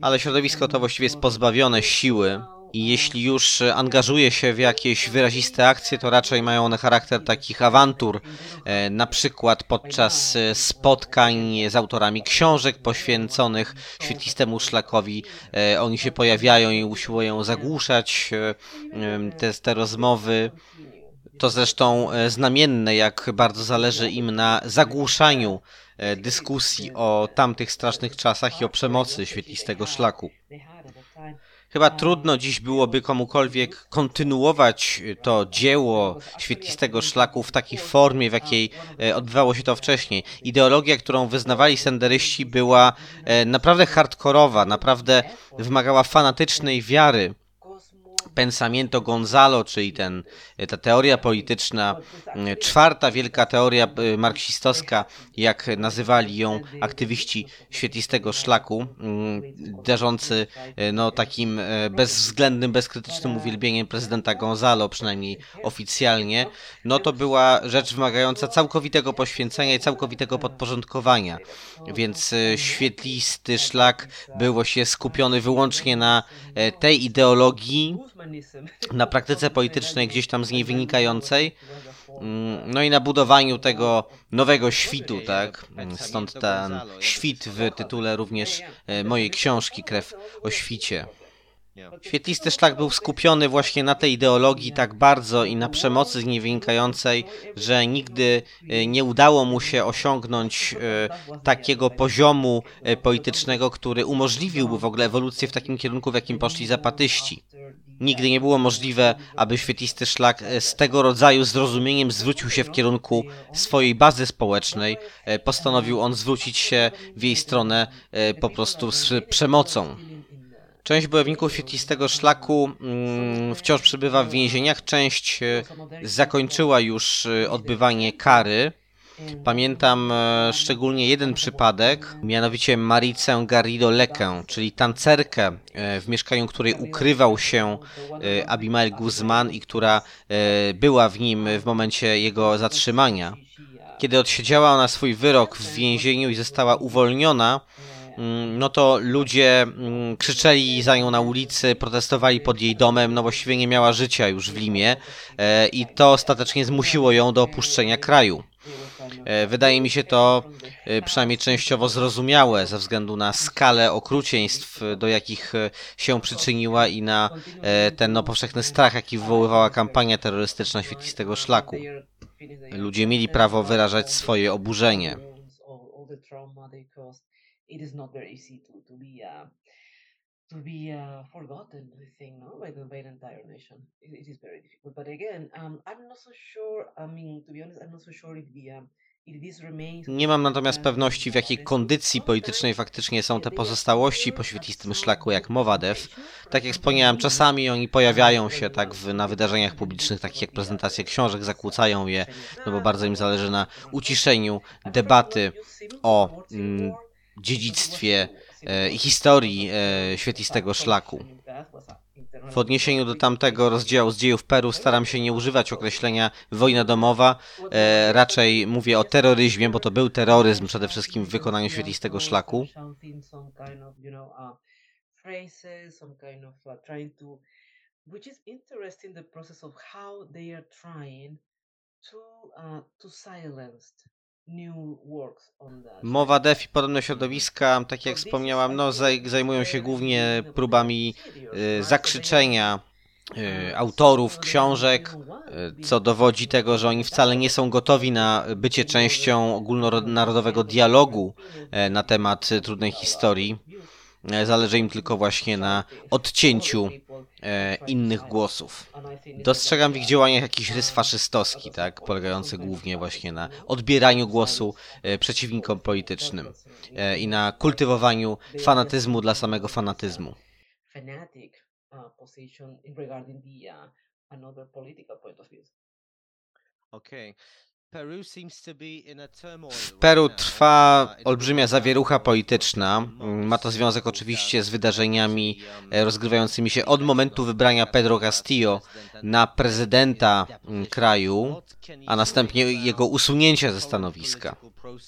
Speaker 1: ale środowisko to właściwie jest pozbawione siły. I jeśli już angażuje się w jakieś wyraziste akcje, to raczej mają one charakter takich awantur, e, na przykład podczas e, spotkań z autorami książek poświęconych świetlistemu szlakowi. E, oni się pojawiają i usiłują zagłuszać te, te rozmowy. To zresztą znamienne, jak bardzo zależy im na zagłuszaniu dyskusji o tamtych strasznych czasach i o przemocy świetlistego szlaku. Chyba trudno dziś byłoby komukolwiek kontynuować to dzieło świetlistego szlaku w takiej formie, w jakiej e, odbywało się to wcześniej. Ideologia, którą wyznawali senderyści była e, naprawdę hardkorowa, naprawdę wymagała fanatycznej wiary Pensamiento Gonzalo, czyli ten, ta teoria polityczna, czwarta wielka teoria y, marksistowska, jak nazywali ją aktywiści świetlistego szlaku, mm, darzący no, takim bezwzględnym, bezkrytycznym uwielbieniem prezydenta Gonzalo, przynajmniej oficjalnie, no to była rzecz wymagająca całkowitego poświęcenia i całkowitego podporządkowania. Więc świetlisty szlak był właśnie skupiony wyłącznie na tej ideologii, na praktyce politycznej gdzieś tam z niej wynikającej, mm, no i na budowaniu tego nowego świtu, tak? Stąd ten świt w tytule również e, mojej książki Krew o świcie. Świetlisty szlak był skupiony właśnie na tej ideologii tak bardzo i na przemocy z niej wynikającej, że nigdy e, nie udało mu się osiągnąć e, takiego poziomu politycznego, który umożliwiłby w ogóle ewolucję w takim kierunku, w jakim poszli zapatyści. Nigdy nie było możliwe, aby świetlisty szlak e, z tego rodzaju zrozumieniem zwrócił się w kierunku swojej bazy społecznej. E, postanowił on zwrócić się w jej stronę e, po prostu z przemocą. Część bojowników świetlistego szlaku mm, wciąż przebywa w więzieniach, część zakończyła już odbywanie kary. Pamiętam e, szczególnie jeden przypadek, mianowicie Maricę Garrido Lekę, czyli tancerkę, e, w mieszkaniu której ukrywał się e, Abimael Guzman i która była w nim w momencie jego zatrzymania. Kiedy odsiedziała ona swój wyrok w więzieniu i została uwolniona, mm, no to ludzie mm, krzyczeli za nią na ulicy, protestowali pod jej domem, no właściwie nie miała życia już w Limie i to ostatecznie zmusiło ją do opuszczenia kraju. E, Wydaje mi się to e, przynajmniej częściowo zrozumiałe ze względu na skalę okrucieństw, do jakich e, się przyczyniła i na ten no, powszechny strach, jaki wywoływała kampania terrorystyczna świetlistego szlaku. Ludzie mieli prawo wyrażać swoje oburzenie.
Speaker 2: To, be uh, uh, forgotten, I think, no, by the, by the entire nation. It, it is very difficult. But again, um, I'm not so sure. I mean, to be honest, I'm not so sure if the um.
Speaker 1: Nie mam natomiast pewności, w jakiej kondycji politycznej faktycznie są te pozostałości po świetlistym szlaku, jak Mowadew. Tak jak wspomniałem, czasami oni pojawiają się tak w, na wydarzeniach publicznych, takich jak prezentacje książek, zakłócają je, no bo bardzo im zależy na uciszeniu debaty o mm, dziedzictwie e, i historii e, świetlistego szlaku. W odniesieniu do tamtego rozdziału z dziejów Peru staram się nie używać określenia wojna domowa, e, raczej mówię o terroryzmie, bo to był terroryzm przede wszystkim w wykonaniu świetlistego szlaku.
Speaker 2: which is interesting the process of how they are trying to uh, to silence
Speaker 1: Mowa DEF i podobne środowiska, tak jak wspomniałam, no, zaj- zajmują się głównie próbami e, zakrzyczenia e, autorów książek, e, co dowodzi tego, że oni wcale nie są gotowi na bycie częścią ogólnonarodowego dialogu e, na temat trudnej historii. E, Zależy im tylko właśnie na odcięciu e, innych głosów. Dostrzegam w ich działaniach jakiś rys faszystowski, tak, polegający głównie właśnie na odbieraniu głosu e, przeciwnikom politycznym e, i na kultywowaniu fanatyzmu dla samego fanatyzmu.
Speaker 2: uh,
Speaker 1: W Peru trwa olbrzymia zawierucha polityczna. Ma to związek oczywiście z wydarzeniami e, rozgrywającymi się od momentu wybrania Pedro Castillo na prezydenta mm, kraju, a następnie jego usunięcia ze stanowiska.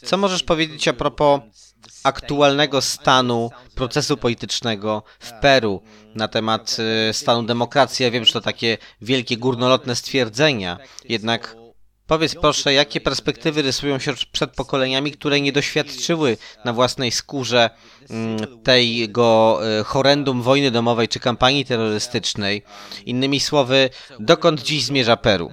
Speaker 1: Co możesz powiedzieć a propos aktualnego stanu procesu politycznego w Peru na temat e, stanu demokracji? Ja wiem, że to takie wielkie górnolotne stwierdzenia, jednak Powiedz proszę, jakie perspektywy rysują się przed pokoleniami, które nie doświadczyły na własnej skórze mm, tego e, horrendum wojny domowej czy kampanii terrorystycznej? Innymi słowy, dokąd dziś zmierza Peru?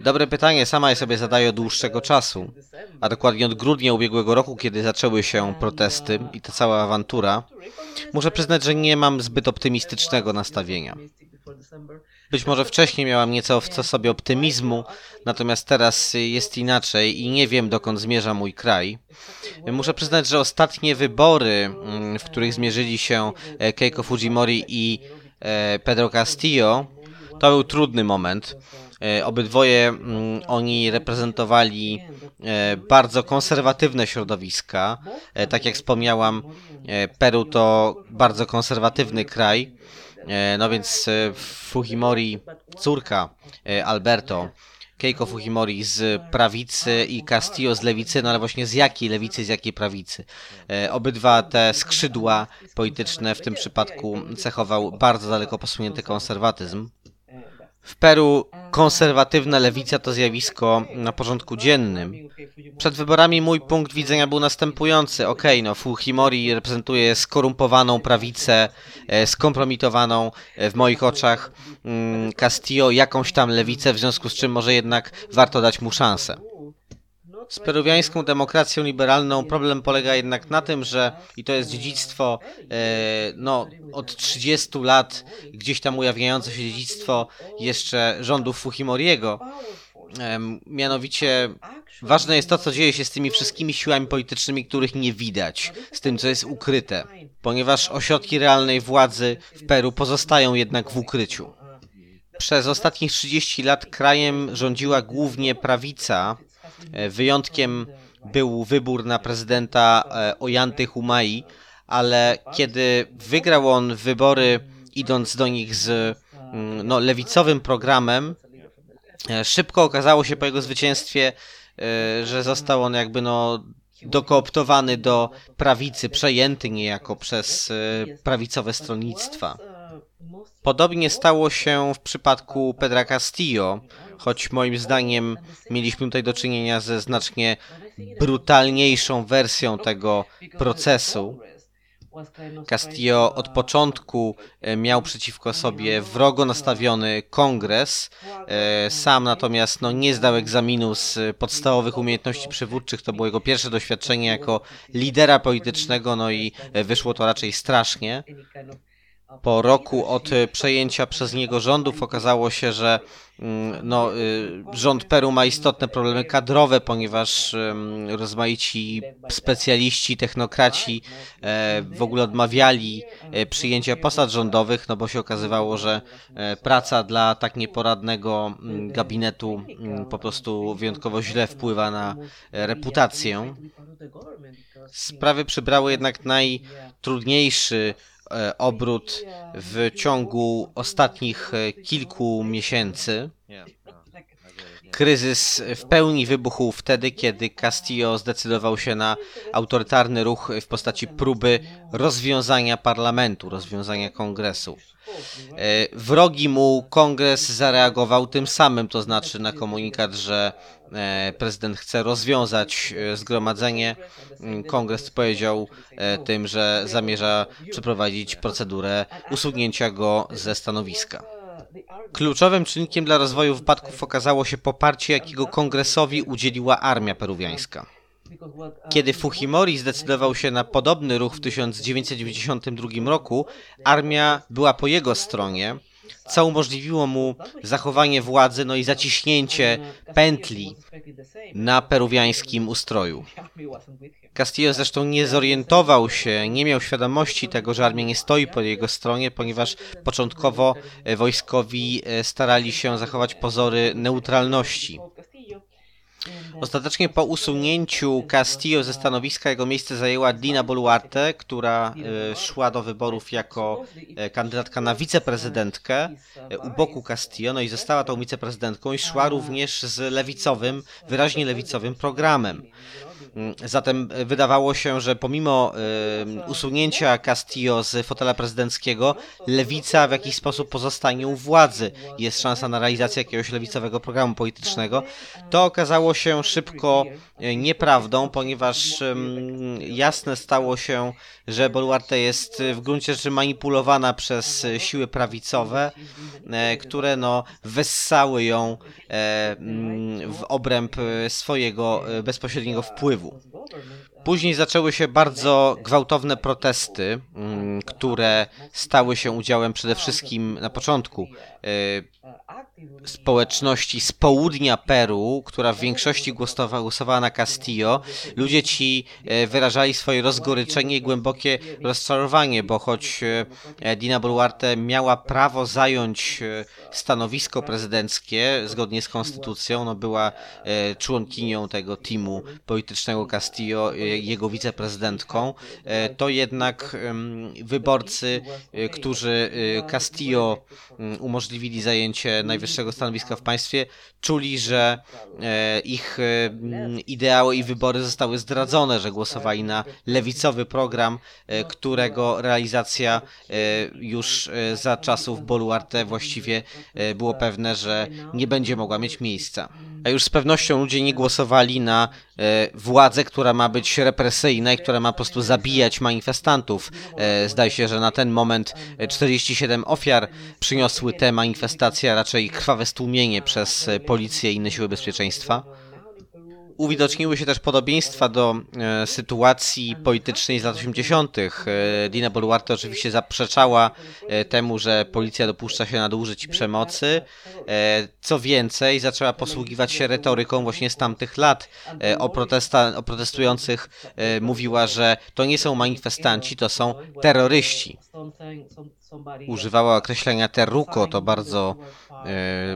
Speaker 1: Dobre pytanie, sama je sobie zadaję od dłuższego czasu, a dokładnie od grudnia ubiegłego roku, kiedy zaczęły się protesty i ta cała awantura. Muszę przyznać, że nie mam zbyt optymistycznego nastawienia. Być może wcześniej miałam nieco w co sobie optymizmu, natomiast teraz jest inaczej i nie wiem dokąd zmierza mój kraj. Muszę przyznać, że ostatnie wybory, mm, w których zmierzyli się e, Keiko Fujimori i e, Pedro Castillo, to był trudny moment. E, Obydwoje mm, oni reprezentowali bardzo konserwatywne środowiska. Tak jak wspomniałam, Peru to bardzo konserwatywny kraj. E, No więc e, Fujimori, córka e, Alberto, Keiko Fujimori z prawicy i Castillo z lewicy, no ale właśnie z jakiej lewicy, z jakiej prawicy. Obydwa te skrzydła polityczne w tym przypadku cechował bardzo daleko posunięty konserwatyzm. W Peru konserwatywna lewica to zjawisko na porządku dziennym. Przed wyborami mój punkt widzenia był następujący. Okej, no Fujimori reprezentuje skorumpowaną prawicę, e, skompromitowaną e, w moich oczach mm, Castillo jakąś tam lewicę, w związku z czym może jednak warto dać mu szansę. Z peruwiańską demokracją liberalną problem polega jednak na tym, że i to jest dziedzictwo e, no, od 30 lat, gdzieś tam ujawniające się dziedzictwo jeszcze rządów Fujimoriego, Mianowicie ważne jest to, co dzieje się z tymi wszystkimi siłami politycznymi, których nie widać, z tym, co jest ukryte, ponieważ ośrodki realnej władzy w Peru pozostają jednak w ukryciu. Przez ostatnich 30 lat krajem rządziła głównie prawica. E, wyjątkiem był wybór na prezydenta e, Ojanty Humai, ale kiedy wygrał on wybory, idąc do nich z mm, no, lewicowym programem, e, szybko okazało się po jego zwycięstwie, że został on jakby no dokooptowany do prawicy, przejęty niejako przez prawicowe stronnictwa. Podobnie stało się w przypadku Pedra Castillo, choć moim zdaniem mieliśmy tutaj do czynienia ze znacznie brutalniejszą wersją tego procesu. Castillo od początku e, miał przeciwko sobie wrogo nastawiony kongres. E, sam natomiast no, nie zdał egzaminu z podstawowych umiejętności przywódczych. To było jego pierwsze doświadczenie jako lidera politycznego, no i e, wyszło to raczej strasznie. Po roku od przejęcia przez niego rządów okazało się, że mm, no, y, rząd Peru ma istotne problemy kadrowe, ponieważ rozmaici specjaliści, technokraci e, w ogóle odmawiali e, przyjęcia posad rządowych, no bo się okazywało, że e, praca dla tak nieporadnego mm, gabinetu mm, po prostu wyjątkowo źle wpływa na reputację. Sprawy przybrały jednak najtrudniejszy E, obrót w ciągu ostatnich e, kilku miesięcy. Kryzys w pełni wybuchł wtedy, kiedy Castillo zdecydował się na autorytarny ruch w postaci próby rozwiązania parlamentu, rozwiązania kongresu. E, wrogi mu kongres zareagował tym samym, to znaczy na komunikat, że e, prezydent chce rozwiązać e, zgromadzenie. Mm, kongres powiedział tym, że zamierza przeprowadzić procedurę usunięcia go ze stanowiska. Kluczowym czynnikiem dla rozwoju wypadków okazało się poparcie, jakiego kongresowi udzieliła armia peruwiańska. Kiedy Fujimori zdecydował się na podobny ruch w 1992 roku, armia była po jego stronie, co umożliwiło mu zachowanie władzy, no i zaciśnięcie pętli na peruwiańskim ustroju. Castillo zresztą nie zorientował się, nie miał świadomości tego, że armia nie stoi po jego stronie, ponieważ początkowo wojskowi starali się zachować pozory neutralności. Ostatecznie po usunięciu Castillo ze stanowiska jego miejsce zajęła Dina Boluarte, która e, szła do wyborów jako e, kandydatka na wiceprezydentkę e, u boku Castillo, no i została tą wiceprezydentką i szła również z lewicowym, wyraźnie lewicowym programem. Mm, zatem wydawało się, że pomimo usunięcia Castillo z fotela prezydenckiego, lewica w jakiś sposób pozostanie u władzy. Jest szansa na realizację jakiegoś lewicowego programu politycznego. To okazało się szybko e, nieprawdą, ponieważ jasne stało się, że Boluarte jest w gruncie rzeczy manipulowana przez siły prawicowe, które no, wessały ją w obręb swojego bezpośredniego wpływu. Później zaczęły się bardzo gwałtowne protesty, mm, które stały się udziałem przede wszystkim na początku e, społeczności z południa Peru, która w większości głosowała, głosowała na Castillo. Ludzie ci e, wyrażali swoje rozgoryczenie i głębokie rozczarowanie, bo choć e, Dina Boluarte miała prawo zająć stanowisko prezydenckie zgodnie z konstytucją, no była członkinią tego teamu politycznego Castillo, jego wiceprezydentką, to jednak wyborcy, którzy Castillo umożliwili zajęcie najwyższego stanowiska w państwie, czuli, że e, ich e, ideały i wybory zostały zdradzone, że głosowali na lewicowy program, e, którego realizacja już za czasów Boluarte właściwie było pewne, że nie będzie mogła mieć miejsca. A już z pewnością ludzie nie głosowali na władzę, która ma być represyjna i która ma po prostu zabijać manifestantów. Zdaje się, że na ten moment 47 ofiar przyniosły te manifestacje, a raczej krwawe stłumienie przez policję i inne siły bezpieczeństwa. Uwidoczniły się też podobieństwa do e, sytuacji politycznej z lat 80. E, Dina Boluarte oczywiście zaprzeczała e, temu, że policja dopuszcza się nadużyć i przemocy. E, co więcej, zaczęła posługiwać się retoryką właśnie z tamtych lat. E, o, protesta, o protestujących e, mówiła, że to nie są manifestanci, to są terroryści. Używała określenia terruco, to bardzo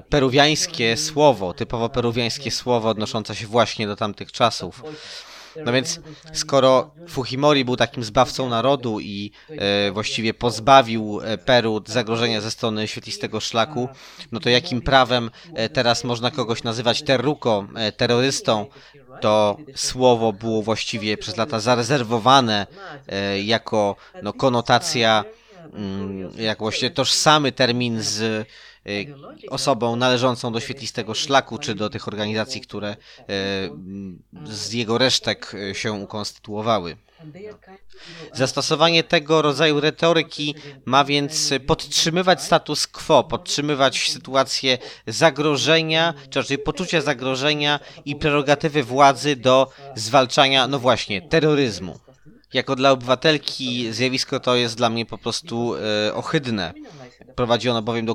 Speaker 1: peruwiańskie słowo, typowo peruwiańskie słowo odnoszące się właśnie do tamtych czasów. No więc skoro Fujimori był takim zbawcą narodu i e, właściwie pozbawił e, Peru zagrożenia ze strony świetlistego szlaku, no to jakim prawem e, teraz można kogoś nazywać terruco, e, terrorystą? To słowo było właściwie przez lata zarezerwowane e, jako no, konotacja, mm, jak właśnie tożsamy termin z e, osobą należącą do świetlistego szlaku, czy do tych organizacji, które e, z jego resztek e, się ukonstytuowały. Zastosowanie tego rodzaju retoryki ma więc podtrzymywać status quo, podtrzymywać sytuację zagrożenia, czy raczej poczucia zagrożenia i prerogatywy władzy do zwalczania, no właśnie, terroryzmu. Jako dla obywatelki zjawisko to jest dla mnie po prostu e, ohydne. Prowadzi bowiem do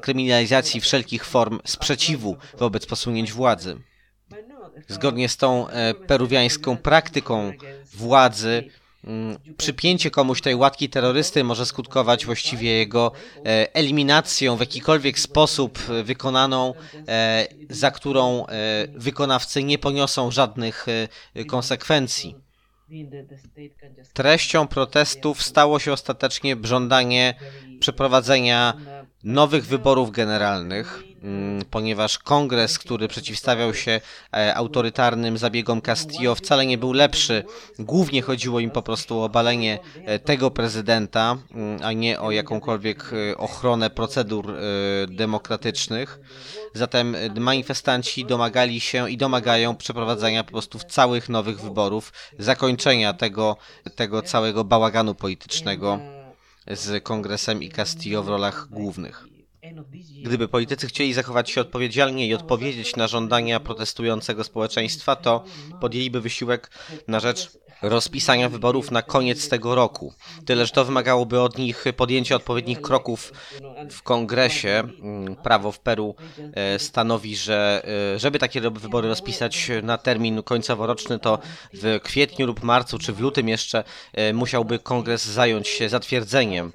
Speaker 1: kryminalizacji wszelkich form sprzeciwu wobec posunięć władzy. Zgodnie z tą e, peruwiańską praktyką władzy, mm, przypięcie komuś tej łatki terrorysty może skutkować właściwie jego e, eliminacją w jakikolwiek sposób wykonaną, e, za którą wykonawcy nie poniosą żadnych konsekwencji. Treścią protestów stało się ostatecznie żądanie przeprowadzenia nowych wyborów generalnych, mm, ponieważ kongres, który przeciwstawiał się e, autorytarnym zabiegom Castillo, wcale nie był lepszy. Głównie chodziło im po prostu o obalenie e, tego prezydenta, mm, a nie o jakąkolwiek e, ochronę procedur demokratycznych. Zatem e, manifestanci domagali się i domagają przeprowadzenia po prostu całych nowych wyborów, zakończenia tego, tego całego bałaganu politycznego z kongresem i Castillo w rolach głównych. Gdyby politycy chcieli zachować się odpowiedzialnie i odpowiedzieć na żądania protestującego społeczeństwa, to podjęliby wysiłek na rzecz rozpisania wyborów na koniec tego roku. Tyle, że to wymagałoby od nich podjęcia odpowiednich kroków w kongresie. Mm, Prawo w Peru e, stanowi, że e, żeby takie wybory rozpisać na termin końcowo-roczny, to w kwietniu lub marcu, czy w lutym jeszcze e, musiałby kongres zająć się zatwierdzeniem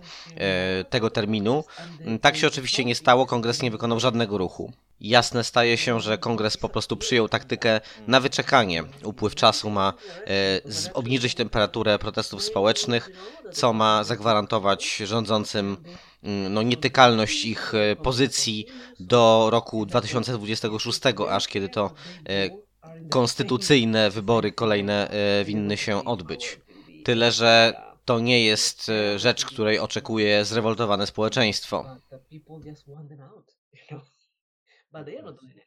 Speaker 1: tego terminu. Mm, Tak się oczywiście nie stało, kongres nie wykonał żadnego ruchu. Jasne staje się, że kongres po prostu przyjął taktykę na wyczekanie. Upływ czasu ma e, obniżyć temperaturę protestów społecznych, co ma zagwarantować rządzącym mm, no, nietykalność ich e, pozycji do roku 2026, aż kiedy to e, konstytucyjne wybory kolejne e, winny się odbyć. Tyle, że to nie jest rzecz, której oczekuje zrewoltowane społeczeństwo. まあ、例のりね、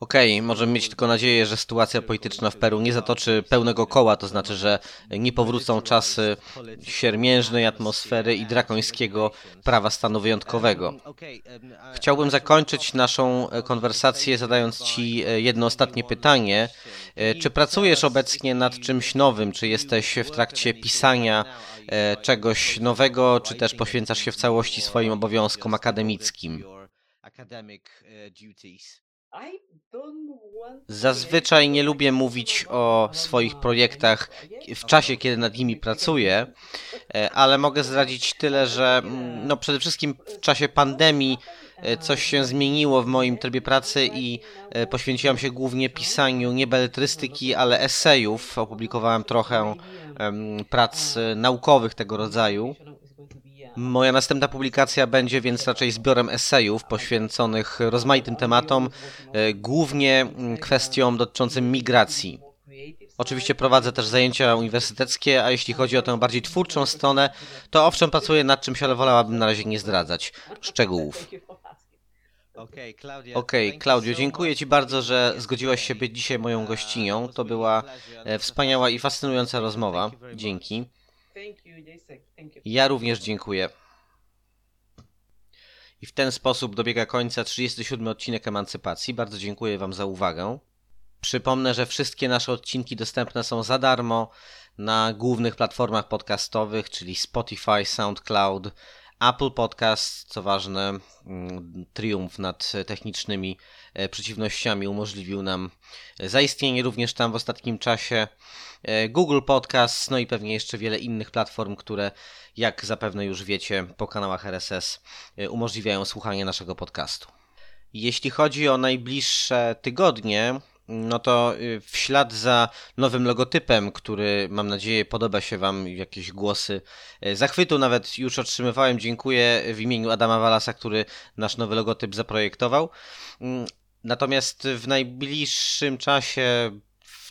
Speaker 1: Okej, możemy mieć tylko nadzieję, że sytuacja polityczna w Peru nie zatoczy pełnego koła, to znaczy, że nie powrócą czasy siermiężnej atmosfery i drakońskiego prawa stanu wyjątkowego. Chciałbym zakończyć naszą e, konwersację zadając Ci e, jedno ostatnie pytanie. E, Czy pracujesz obecnie nad czymś nowym? Czy jesteś w trakcie pisania czegoś nowego, czy też poświęcasz się w całości swoim obowiązkom akademickim? Zazwyczaj nie lubię mówić o swoich projektach w czasie, kiedy nad nimi pracuję, e, ale mogę zdradzić tyle, że no przede wszystkim w czasie pandemii e, coś się zmieniło w moim trybie pracy i e, poświęciłem się głównie pisaniu nie beletrystyki, ale esejów. Opublikowałem trochę prac e, naukowych tego rodzaju. Moja następna publikacja będzie więc raczej zbiorem esejów poświęconych rozmaitym tematom, e, głównie mm, kwestiom dotyczącym migracji. Oczywiście prowadzę też zajęcia uniwersyteckie, a jeśli chodzi o tę bardziej twórczą stronę, to owszem pracuję nad czymś, ale wolałabym na razie nie zdradzać szczegółów. Okej, Klaudio, dziękuję Ci bardzo, że zgodziłaś się być dzisiaj moją gościnią. To była e, wspaniała i fascynująca rozmowa. Dzięki. Ja również dziękuję. I w ten sposób dobiega końca 37 odcinek Emancypacji. Bardzo dziękuję Wam za uwagę. Przypomnę, że wszystkie nasze odcinki dostępne są za darmo na głównych platformach podcastowych, czyli Spotify, SoundCloud, Apple Podcast, co ważne, mm, triumf nad technicznymi e, przeciwnościami umożliwił nam zaistnienie również tam w ostatnim czasie. E, Google Podcast, no i pewnie jeszcze wiele innych platform, które, jak zapewne już wiecie, po kanałach RSS e, umożliwiają słuchanie naszego podcastu. Jeśli chodzi o najbliższe tygodnie, no to y, w ślad za nowym logotypem, który mam nadzieję podoba się Wam, jakieś głosy y, zachwytu nawet już otrzymywałem. Dziękuję w imieniu Adama Walasa, który nasz nowy logotyp zaprojektował. Mm, natomiast w najbliższym czasie,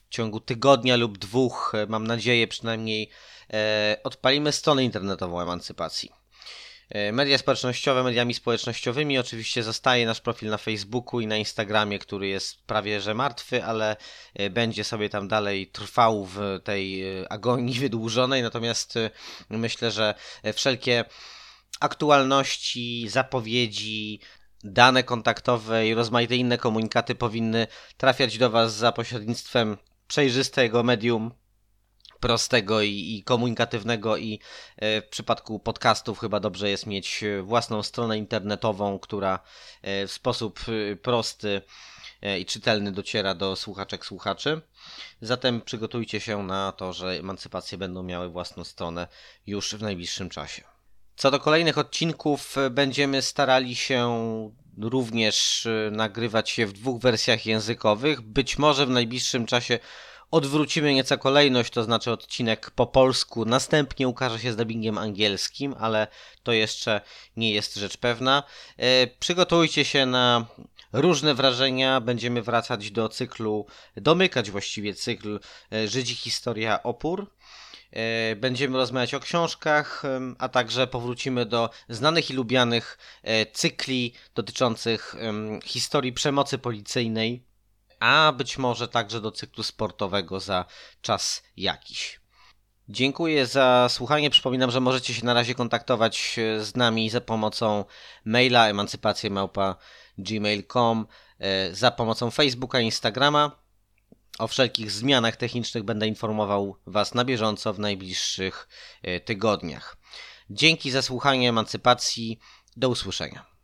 Speaker 1: w ciągu tygodnia lub dwóch, mam nadzieję przynajmniej, odpalimy stronę internetową emancypacji. E, media społecznościowe mediami społecznościowymi. Oczywiście zostaje nasz profil na Facebooku i na Instagramie, który jest prawie że martwy, ale e, będzie sobie tam dalej trwał w tej e, agonii wydłużonej. Natomiast myślę, że wszelkie aktualności, zapowiedzi, dane kontaktowe i rozmaite inne komunikaty powinny trafiać do Was za pośrednictwem przejrzystego medium prostego i, i, komunikatywnego i e, w przypadku podcastów chyba dobrze jest mieć e, własną stronę internetową, która e, w sposób prosty i czytelny dociera do słuchaczek, słuchaczy. Zatem przygotujcie się na to, że emancypacje będą miały własną stronę już w najbliższym czasie. Co do kolejnych odcinków, będziemy starali się również nagrywać je w dwóch wersjach językowych. Być może w najbliższym czasie odwrócimy nieco kolejność, to znaczy odcinek po polsku, następnie ukaże się z dubbingiem angielskim, ale to jeszcze nie jest rzecz pewna. E, przygotujcie się na różne wrażenia. Będziemy wracać do cyklu, domykać właściwie cykl e, Żydzi, Historia, Opór. E, będziemy rozmawiać o książkach, a także powrócimy do znanych i lubianych cykli dotyczących historii przemocy policyjnej a być może także do cyklu sportowego za czas jakiś. Dziękuję za słuchanie. Przypominam, że możecie się na razie kontaktować z nami za pomocą maila emancypacjemałpa.gmail.com, e, za pomocą Facebooka Instagrama. O wszelkich zmianach technicznych będę informował Was na bieżąco w najbliższych e, tygodniach. Dzięki za słuchanie emancypacji. Do usłyszenia.